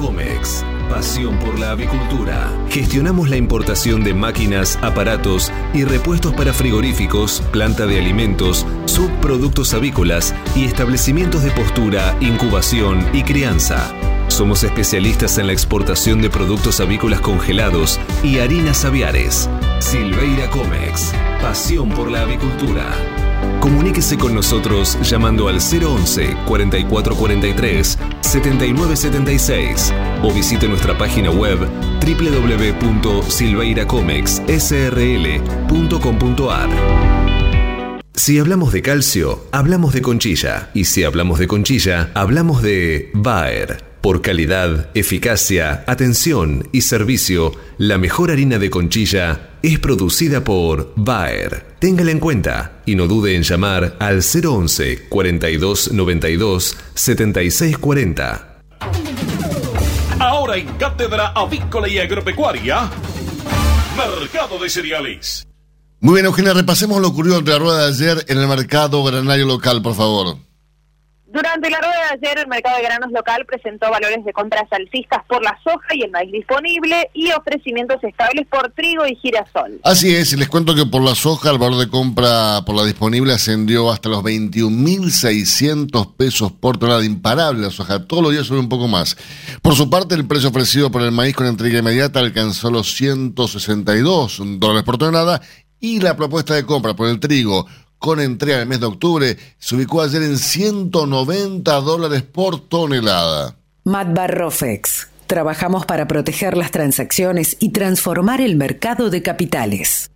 Comex. Pasión por la avicultura. Gestionamos la importación de máquinas, aparatos y repuestos para frigoríficos, planta de alimentos, subproductos avícolas y establecimientos de postura, incubación y crianza. Somos especialistas en la exportación de productos avícolas congelados y harinas aviares. Silveira Comex. Pasión por la avicultura. Comuníquese con nosotros llamando al 011 4443 7976 o visite nuestra página web www.silveiracomexsrl.com.ar. Si hablamos de calcio, hablamos de conchilla. Y si hablamos de conchilla, hablamos de Bayer. Por calidad, eficacia, atención y servicio, la mejor harina de conchilla es producida por Bayer. Téngala en cuenta y no dude en llamar al 011 42 92 76 40. Ahora en Cátedra Avícola y Agropecuaria, Mercado de Cereales. Muy bien, Eugenia, repasemos lo ocurrido entre la rueda de ayer en el mercado granario local, por favor. Durante la rueda de ayer, el mercado de granos local presentó valores de compras alcistas por la soja y el maíz disponible y ofrecimientos estables por trigo y girasol. Así es, y les cuento que por la soja el valor de compra por la disponible ascendió hasta los 21.600 pesos por tonelada, imparable la soja, todos los días sube un poco más. Por su parte, el precio ofrecido por el maíz con entrega inmediata alcanzó los 162 dólares por tonelada y la propuesta de compra por el trigo con entrega en el mes de octubre se ubicó ayer en 190 dólares por tonelada. Matbarrofex. Trabajamos para proteger las transacciones y transformar el mercado de capitales.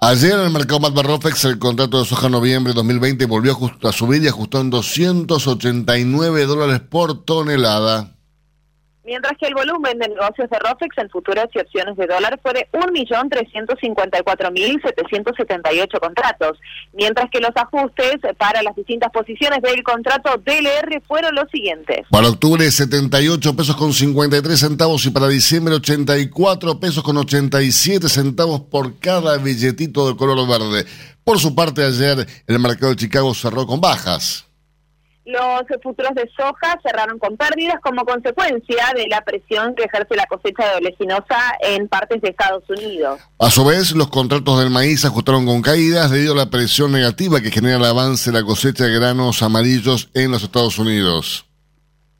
Ayer en el mercado Matbarrofex el contrato de soja noviembre 2020 volvió a subir y ajustó en 289 dólares por tonelada. Mientras que el volumen de negocios de ROFEX en futuros y opciones de dólar fue de 1.354.778 contratos, mientras que los ajustes para las distintas posiciones del contrato DLR fueron los siguientes. Para octubre 78 pesos con 53 centavos y para diciembre 84 pesos con 87 centavos por cada billetito de color verde. Por su parte ayer el mercado de Chicago cerró con bajas. Los futuros de soja cerraron con pérdidas como consecuencia de la presión que ejerce la cosecha de oleaginosa en partes de Estados Unidos. A su vez, los contratos del maíz ajustaron con caídas debido a la presión negativa que genera el avance de la cosecha de granos amarillos en los Estados Unidos.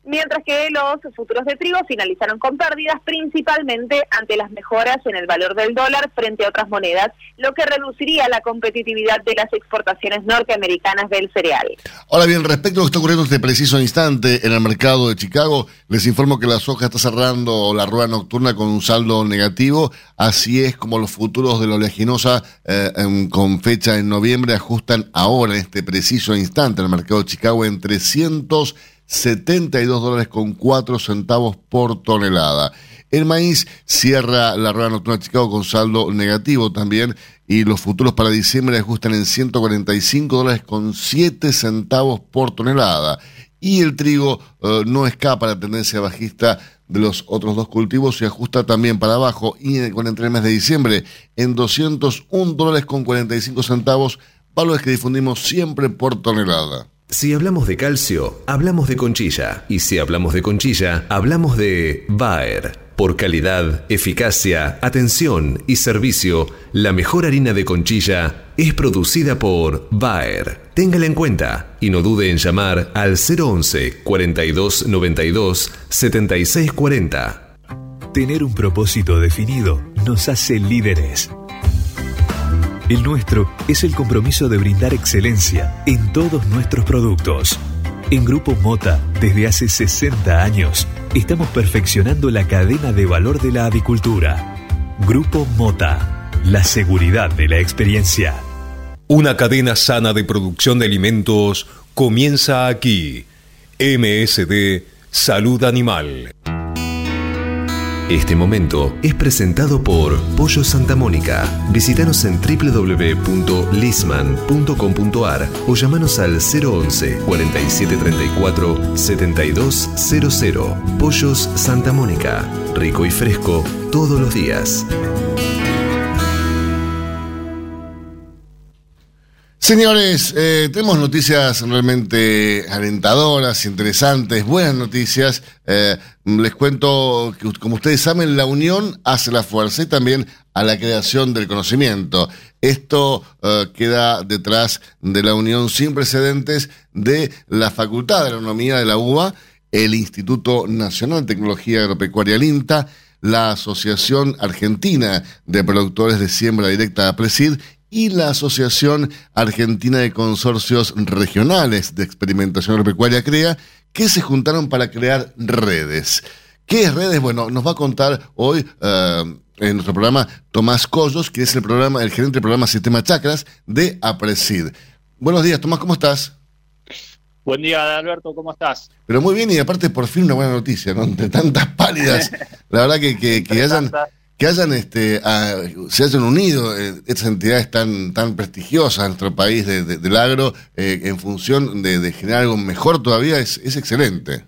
Mientras que los futuros de trigo finalizaron con pérdidas principalmente ante las mejoras en el valor del dólar frente a otras monedas, lo que reduciría la competitividad de las exportaciones norteamericanas del cereal. Ahora bien, respecto a lo que está ocurriendo en este preciso instante en el mercado de Chicago, les informo que la soja está cerrando la rueda nocturna con un saldo negativo. Así es como los futuros de la oleaginosa eh, con fecha en noviembre ajustan ahora en este preciso instante en el mercado de Chicago en 372 dólares con 4 centavos por tonelada. El maíz cierra la rueda nocturna de Chicago con saldo negativo también y los futuros para diciembre ajustan en 145 dólares con 7 centavos por tonelada. Y el trigo eh, no escapa a la tendencia bajista de los otros dos cultivos y ajusta también para abajo y con entre el mes de diciembre en 201 dólares con 45 centavos, valores que difundimos siempre por tonelada. Si hablamos de calcio, hablamos de conchilla. Y si hablamos de conchilla, hablamos de Bayer. Por calidad, eficacia, atención y servicio, la mejor harina de conchilla es producida por Bayer. Téngala en cuenta y no dude en llamar al 011 42 92 76 40. Tener un propósito definido nos hace líderes. El nuestro es el compromiso de brindar excelencia en todos nuestros productos. En Grupo Mota, desde hace 60 años, estamos perfeccionando la cadena de valor de la avicultura. Grupo Mota, la seguridad de la experiencia. Una cadena sana de producción de alimentos comienza aquí. MSD Salud Animal. Este momento es presentado por Pollo Santa Mónica. Visítanos en www.lisman.com.ar o llamanos al 011 4734 7200. Pollos Santa Mónica. Rico y fresco todos los días. Señores, eh, tenemos noticias realmente alentadoras, interesantes, buenas noticias. Eh, les cuento que, como ustedes saben, la unión hace la fuerza y también a la creación del conocimiento. Esto eh, queda detrás de la unión sin precedentes de la Facultad de Agronomía de la UBA, el Instituto Nacional de Tecnología Agropecuaria, el INTA, la Asociación Argentina de Productores de Siembra Directa APRESID y la Asociación Argentina de Consorcios Regionales de Experimentación Agropecuaria CREA, que se juntaron para crear redes. ¿Qué es redes? Bueno, nos va a contar hoy eh, en nuestro programa Tomás Collos, que es el programa, el gerente del programa Sistema Chacras de APRESID. Buenos días, Tomás, ¿cómo estás? Buen día, Alberto, ¿cómo estás? Pero muy bien, y aparte por fin una buena noticia, ¿no? De tantas pálidas. La verdad que, que, que hayan que hayan este se hayan unido eh, estas entidades tan tan prestigiosas en nuestro país de, del agro eh, en función de, generar algo mejor todavía es, es excelente.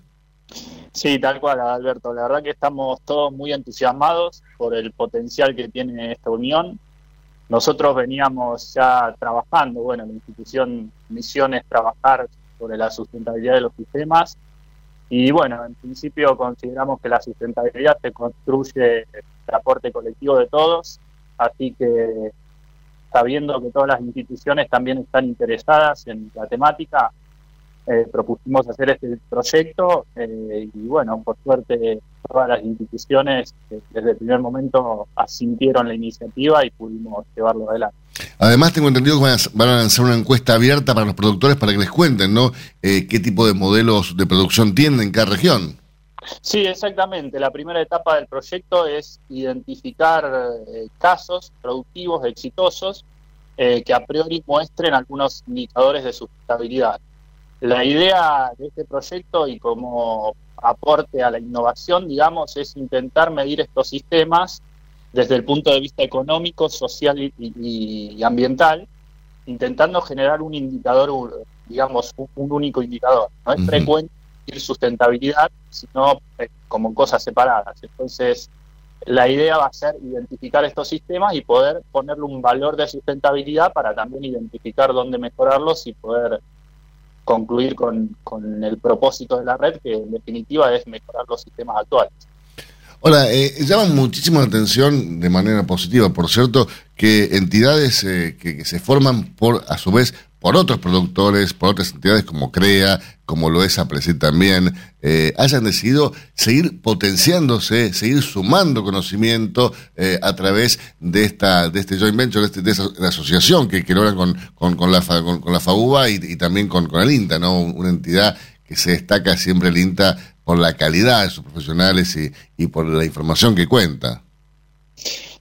Sí, tal cual, Alberto. La verdad que estamos todos muy entusiasmados por el potencial que tiene esta unión. Nosotros veníamos ya trabajando, bueno, la institución misión es trabajar sobre la sustentabilidad de los sistemas y bueno, en principio consideramos que la sustentabilidad se construye el aporte colectivo de todos, así que sabiendo que todas las instituciones también están interesadas en la temática, eh, propusimos hacer este proyecto eh, y bueno, por suerte todas las instituciones eh, desde el primer momento asintieron la iniciativa y pudimos llevarlo adelante. Además, tengo entendido que van a, lanzar una encuesta abierta para los productores para que les cuenten, ¿no? ¿Qué tipo de modelos de producción tienen en cada región? Sí, exactamente. La primera etapa del proyecto es identificar casos productivos exitosos que a priori muestren algunos indicadores de sustentabilidad. La idea de este proyecto y como aporte a la innovación, digamos, es intentar medir estos sistemas desde el punto de vista económico, social y, ambiental, intentando generar un indicador, digamos, un, único indicador. No es frecuente decir sustentabilidad, sino eh, como cosas separadas. Entonces, la idea va a ser identificar estos sistemas y poder ponerle un valor de sustentabilidad para también identificar dónde mejorarlos y poder concluir con, con, el propósito de la red, que en definitiva es mejorar los sistemas actuales. Hola, eh, llama muchísimo la atención de manera positiva, por cierto, que entidades eh, que, se forman por, a su vez, por otros productores, por otras entidades como CREA, como lo es APRESID también, eh, hayan decidido seguir potenciándose, seguir sumando conocimiento eh, a través de esta de este joint venture, de, este, de esa asociación que, que logran con, con, con la, con, la FAUBA y, también con, con el INTA, ¿no? Una entidad que se destaca siempre el INTA por la calidad de sus profesionales y, y por la información que cuenta.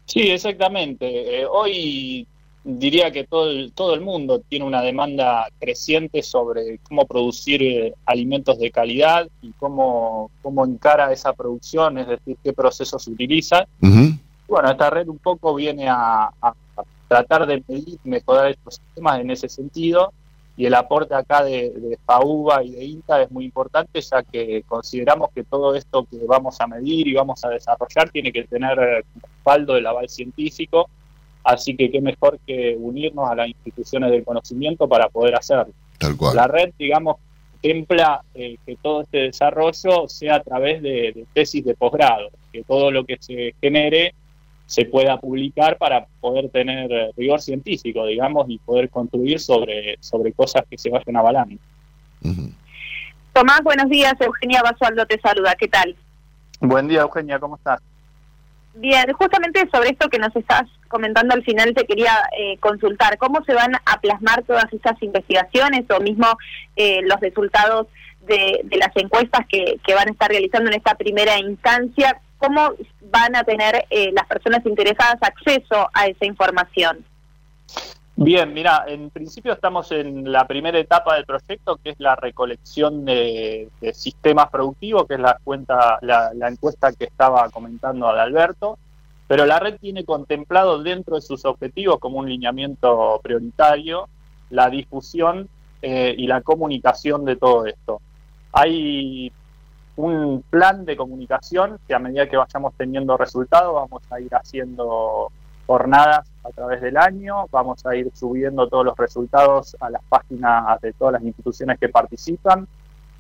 Sí, exactamente. Eh, hoy diría que todo el, todo el mundo tiene una demanda creciente sobre cómo producir eh, alimentos de calidad y cómo, cómo encara esa producción, es decir, qué procesos se utilizan. Bueno, esta red un poco viene a, tratar de medir mejorar estos sistemas en ese sentido y el aporte acá de, de FAUBA y de INTA es muy importante ya que consideramos que todo esto que vamos a medir y vamos a desarrollar tiene que tener eh, respaldo del aval científico Así que qué mejor que unirnos a las instituciones del conocimiento para poder hacerlo. Tal cual. La red, digamos, contempla eh, que todo este desarrollo sea a través de, tesis de posgrado, que todo lo que se genere se pueda publicar para poder tener eh, rigor científico, digamos, y poder construir sobre, sobre cosas que se vayan avalando. Tomás, buenos días. Eugenia Basualdo te saluda. ¿Qué tal? Buen día, Eugenia. ¿Cómo estás? Bien, justamente sobre esto que nos estás comentando al final te quería eh, consultar, ¿cómo se van a plasmar todas esas investigaciones o mismo eh, los resultados de, las encuestas que, van a estar realizando en esta primera instancia? ¿Cómo van a tener eh, las personas interesadas acceso a esa información? Bien, mira, en principio estamos en la primera etapa del proyecto, que es la recolección de, sistemas productivos, que es la, cuenta, la, encuesta que estaba comentando Adalberto, pero la red tiene contemplado dentro de sus objetivos como un lineamiento prioritario la difusión eh, y la comunicación de todo esto. Hay un plan de comunicación que a medida que vayamos teniendo resultados vamos a ir haciendo jornadas a través del año, vamos a ir subiendo todos los resultados a las páginas de todas las instituciones que participan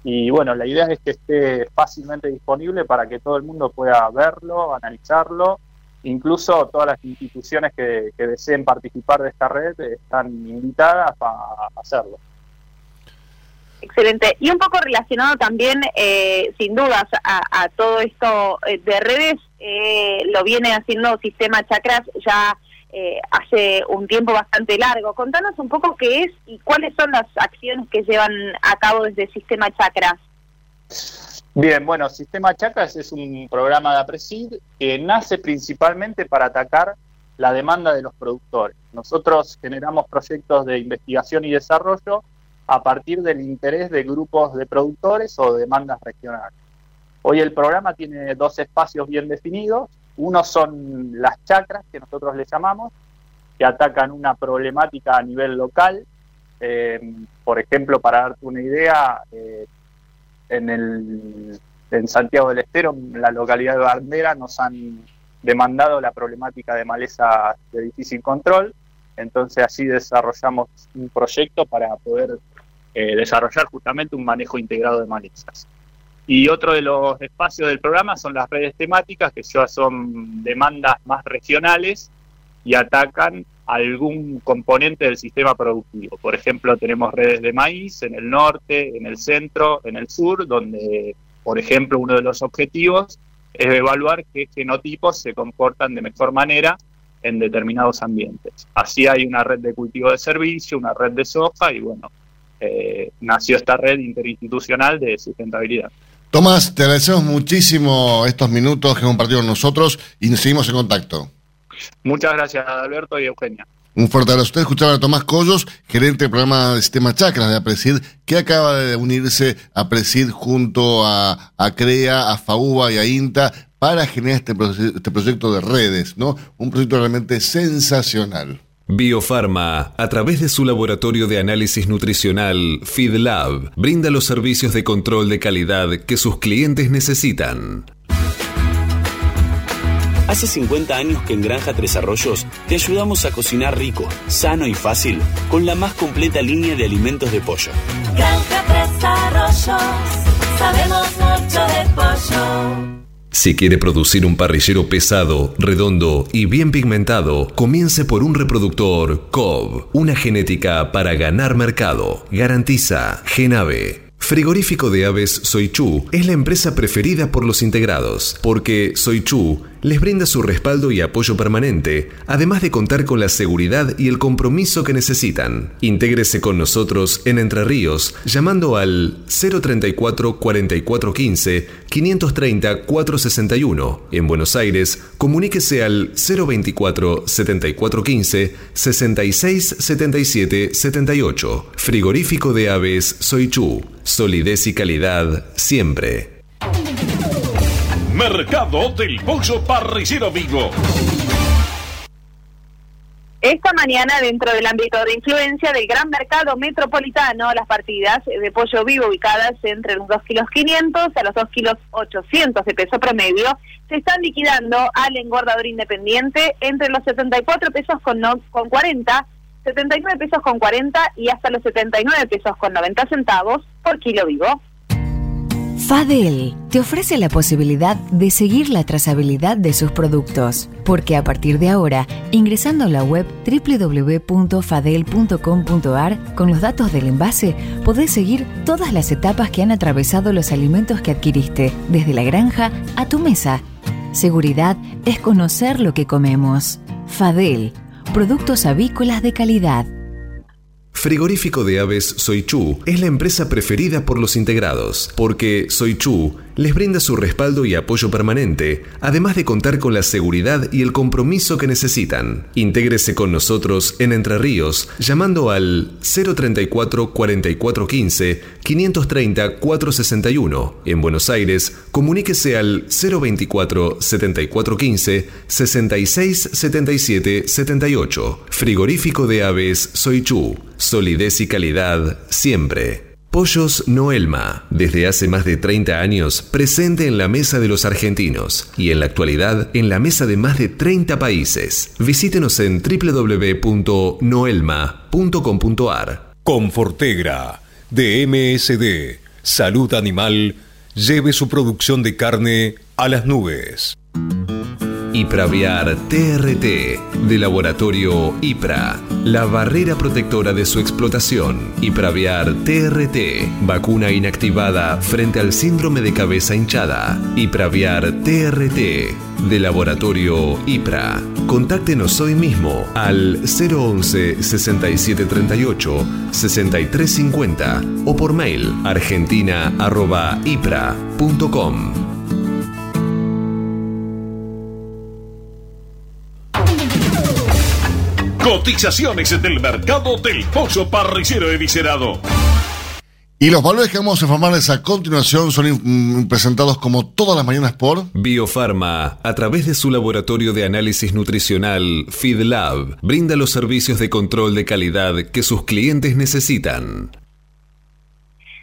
y bueno, la idea es que esté fácilmente disponible para que todo el mundo pueda verlo, analizarlo, incluso todas las instituciones que, deseen participar de esta red están invitadas a hacerlo. Excelente. Y un poco relacionado también, eh, sin dudas, a, todo esto eh, de redes, eh, lo viene haciendo Sistema Chakras ya hace un tiempo bastante largo. Contanos un poco qué es y cuáles son las acciones que llevan a cabo desde Sistema Chakras. Bien, bueno, Sistema Chakras es un programa de APRESID que nace principalmente para atacar la demanda de los productores. Nosotros generamos proyectos de investigación y desarrollo a partir del interés de grupos de productores o demandas regionales. Hoy el programa tiene dos espacios bien definidos. Uno son las chacras, que nosotros le llamamos, que atacan una problemática a nivel local. Eh, por ejemplo, para darte una idea, eh, en, el, en Santiago del Estero, en la localidad de Bandera, nos han demandado la problemática de maleza de difícil control. Entonces así desarrollamos un proyecto para poder eh, desarrollar justamente un manejo integrado de malezas. Y otro de los espacios del programa son las redes temáticas, que ya son demandas más regionales y atacan algún componente del sistema productivo. Por ejemplo, tenemos redes de maíz en el norte, en el centro, en el sur, donde, por ejemplo, uno de los objetivos es evaluar qué genotipos se comportan de mejor manera en determinados ambientes. Así hay una red de cultivo de servicio, una red de soja y bueno, eh, nació esta red interinstitucional de sustentabilidad. Tomás, te agradecemos muchísimo estos minutos que hemos compartido con nosotros y seguimos en contacto. Muchas gracias, Alberto y Eugenia. Un fuerte abrazo. Usted escuchaba a Tomás Collos, gerente del programa de Sistema Chacras de APRESID, que acaba de unirse a APRESID junto a, CREA, a FAUBA y a INTA para generar este, este proyecto de redes, ¿no? Un proyecto realmente sensacional. Biofarma, a través de su laboratorio de análisis nutricional FeedLab, brinda los servicios de control de calidad que sus clientes necesitan. Hace 50 años que en Granja Tres Arroyos te ayudamos a cocinar rico, sano y fácil con la más completa línea de alimentos de pollo. Granja Tres Arroyos, sabemos mucho de pollo. Si quiere producir un parrillero pesado, redondo y bien pigmentado, comience por un reproductor COB, una genética para ganar mercado. Garantiza Genave. Frigorífico de Aves Soichu es la empresa preferida por los integrados, porque Soichu les brinda su respaldo y apoyo permanente, además de contar con la seguridad y el compromiso que necesitan. Intégrese con nosotros en Entre Ríos llamando al 034 4415 530 461. En Buenos Aires, comuníquese al 024 7415 66 77 78. Frigorífico de Aves Soichu. Solidez y calidad siempre. Mercado del Pollo Parricero Vivo. Esta mañana, dentro del ámbito de influencia del gran mercado metropolitano, las partidas de pollo vivo ubicadas entre los 2 kilos 500 a los 2 kilos 800 de peso promedio se están liquidando al engordador independiente entre los 74 pesos con, con 40, 79 pesos con 40 y hasta los 79 pesos con 90 centavos por kilo vivo. Fadel te ofrece la posibilidad de seguir la trazabilidad de sus productos, porque a partir de ahora, ingresando a la web www.fadel.com.ar con los datos del envase, podés seguir todas las etapas que han atravesado los alimentos que adquiriste, desde la granja a tu mesa. Seguridad es conocer lo que comemos. Fadel, productos avícolas de calidad. Frigorífico de Aves Soichu es la empresa preferida por los integrados, porque Soichu les brinda su respaldo y apoyo permanente, además de contar con la seguridad y el compromiso que necesitan. Intégrese con nosotros en Entre Ríos llamando al 034 4415 530 461. En Buenos Aires, comuníquese al 024 7415 66 77 78. Frigorífico de aves Soichu. Solidez y calidad siempre. Pollos Noelma, desde hace más de 30 años presente en la mesa de los argentinos y en la actualidad en la mesa de más de 30 países. Visítenos en www.noelma.com.ar. Confortegra, de MSD, Salud Animal, lleve su producción de carne a las nubes. Ipraviar TRT de Laboratorio IPRA, la barrera protectora de su explotación. Ipraviar TRT, vacuna inactivada frente al síndrome de cabeza hinchada. Ipraviar TRT de Laboratorio IPRA. Contáctenos hoy mismo al 011 6738 6350 o por mail argentina@ipra.com. Cotizaciones del mercado del pollo parrillero eviscerado. Y los valores que vamos a informarles a continuación son mm, presentados como todas las mañanas por Biofarma, a través de su laboratorio de análisis nutricional FeedLab, brinda los servicios de control de calidad que sus clientes necesitan.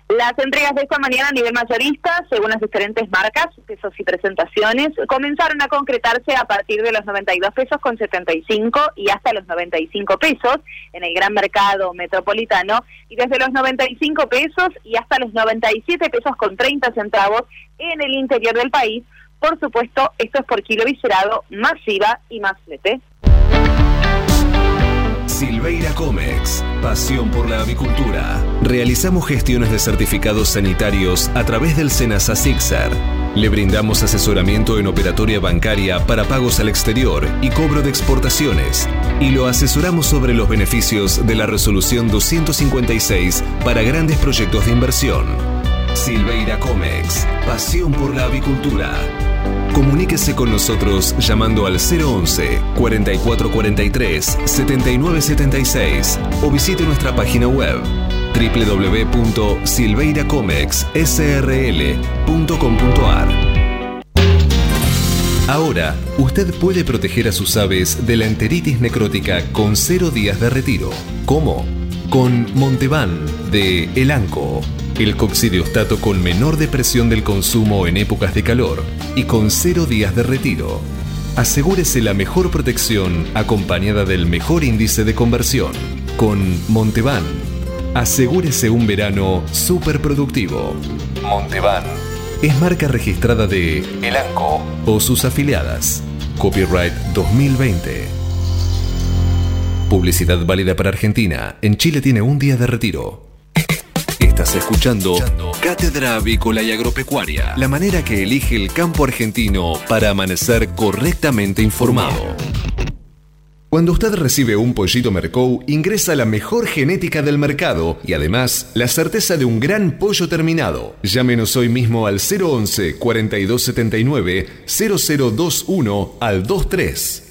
Las entregas de esta mañana a nivel mayorista, según las diferentes marcas, pesos y presentaciones, comenzaron a concretarse a partir de los 92 pesos con 75 y hasta los 95 pesos en el gran mercado metropolitano y desde los 95 pesos y hasta los 97 pesos con 30 centavos en el interior del país. Por supuesto, esto es por kilo viscerado, masiva y más flete. Silveira Comex, pasión por la avicultura. Realizamos gestiones de certificados sanitarios a través del Senasa Sixar. Le brindamos asesoramiento en operatoria bancaria para pagos al exterior y cobro de exportaciones. Y lo asesoramos sobre los beneficios de la resolución 256 para grandes proyectos de inversión. Silveira Comex, pasión por la avicultura. Comuníquese con nosotros llamando al 011 4443 7976 o visite nuestra página web www.silveiracomexsrl.com.ar. Ahora, usted puede proteger a sus aves de la enteritis necrótica con cero días de retiro. ¿Cómo? Con Montevan de Elanco el coccidiostato con menor depresión del consumo en épocas de calor y con cero días de retiro. Asegúrese la mejor protección acompañada del mejor índice de conversión. Con Montevan, asegúrese un verano súper productivo. Montevan es marca registrada de Elanco o sus afiliadas. Copyright 2020. Publicidad válida para Argentina. En Chile tiene un día de retiro. Estás escuchando Cátedra Avícola y Agropecuaria, la manera que elige el campo argentino para amanecer correctamente informado. Cuando usted recibe un pollito Mercou, ingresa la mejor genética del mercado y además la certeza de un gran pollo terminado. Llámenos hoy mismo al 011 4279 0021 al 23.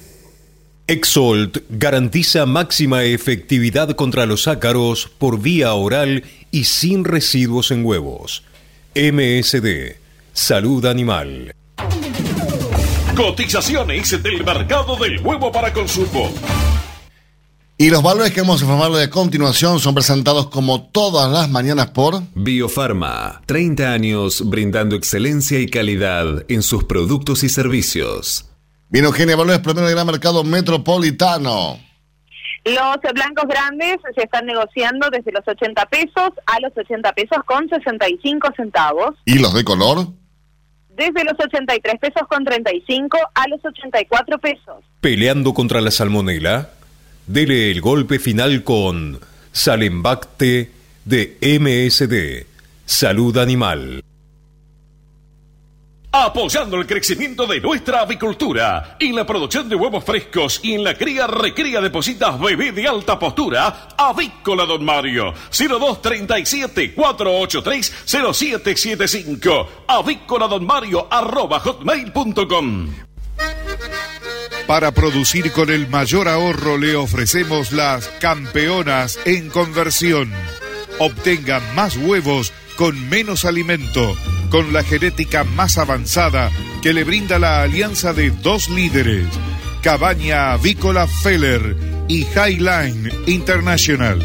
Exolt garantiza máxima efectividad contra los ácaros por vía oral y sin residuos en huevos. MSD, Salud Animal. Cotizaciones del mercado del huevo para consumo. Y los valores que vamos a informarle a continuación son presentados como todas las mañanas por Biofarma, 30 años brindando excelencia y calidad en sus productos y servicios. Vino Eugenia Valores, primero del gran mercado metropolitano. Los blancos grandes se están negociando desde los 80 pesos a los 80 pesos con 65 centavos. ¿Y los de color? Desde los 83 pesos con 35 a los 84 pesos. Peleando contra la salmonela, dele el golpe final con Salembacte de MSD, Salud Animal. Apoyando el crecimiento de nuestra avicultura, en la producción de huevos frescos y en la cría recría de positas bebé de alta postura, Avícola Don Mario, 0237 483 0775, avícola Don Mario arroba hotmail.com. Para producir con el mayor ahorro le ofrecemos las campeonas en conversión. Obtenga más huevos con menos alimento, con la genética más avanzada que le brinda la alianza de dos líderes, Cabaña Avícola Feller y Highline International.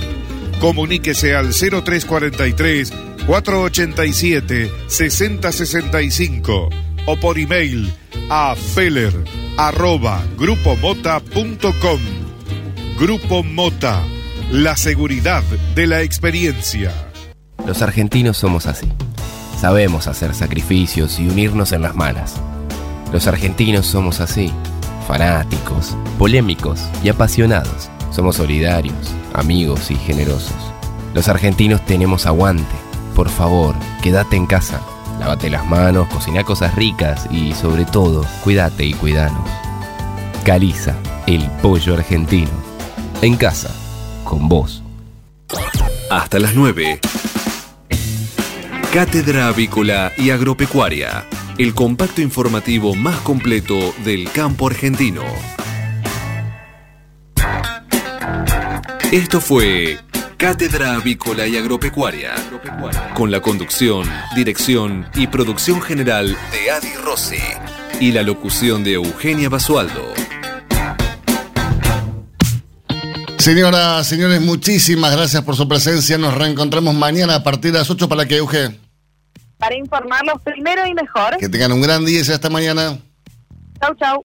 Comuníquese al 0343 487 6065 o por email a feller arroba grupomota.com. Grupo Mota, la seguridad de la experiencia. Los argentinos somos así. Sabemos hacer sacrificios y unirnos en las malas. Los argentinos somos así. Fanáticos, polémicos y apasionados. Somos solidarios, amigos y generosos. Los argentinos tenemos aguante. Por favor, quédate en casa. Lávate las manos, cocina cosas ricas y sobre todo, cuídate y cuidanos. Caliza, el pollo argentino. En casa, con vos. Hasta las 9. Cátedra Avícola y Agropecuaria, el compacto informativo más completo del campo argentino. Esto fue Cátedra Avícola y Agropecuaria, con la conducción, dirección y producción general de Adi Rossi y la locución de Eugenia Basualdo. Señoras, señores, muchísimas gracias por su presencia. Nos reencontramos mañana a partir de las 8 para que Euge. Para informarlos primero y mejor. Que tengan un gran día y hasta mañana. Chau, chau.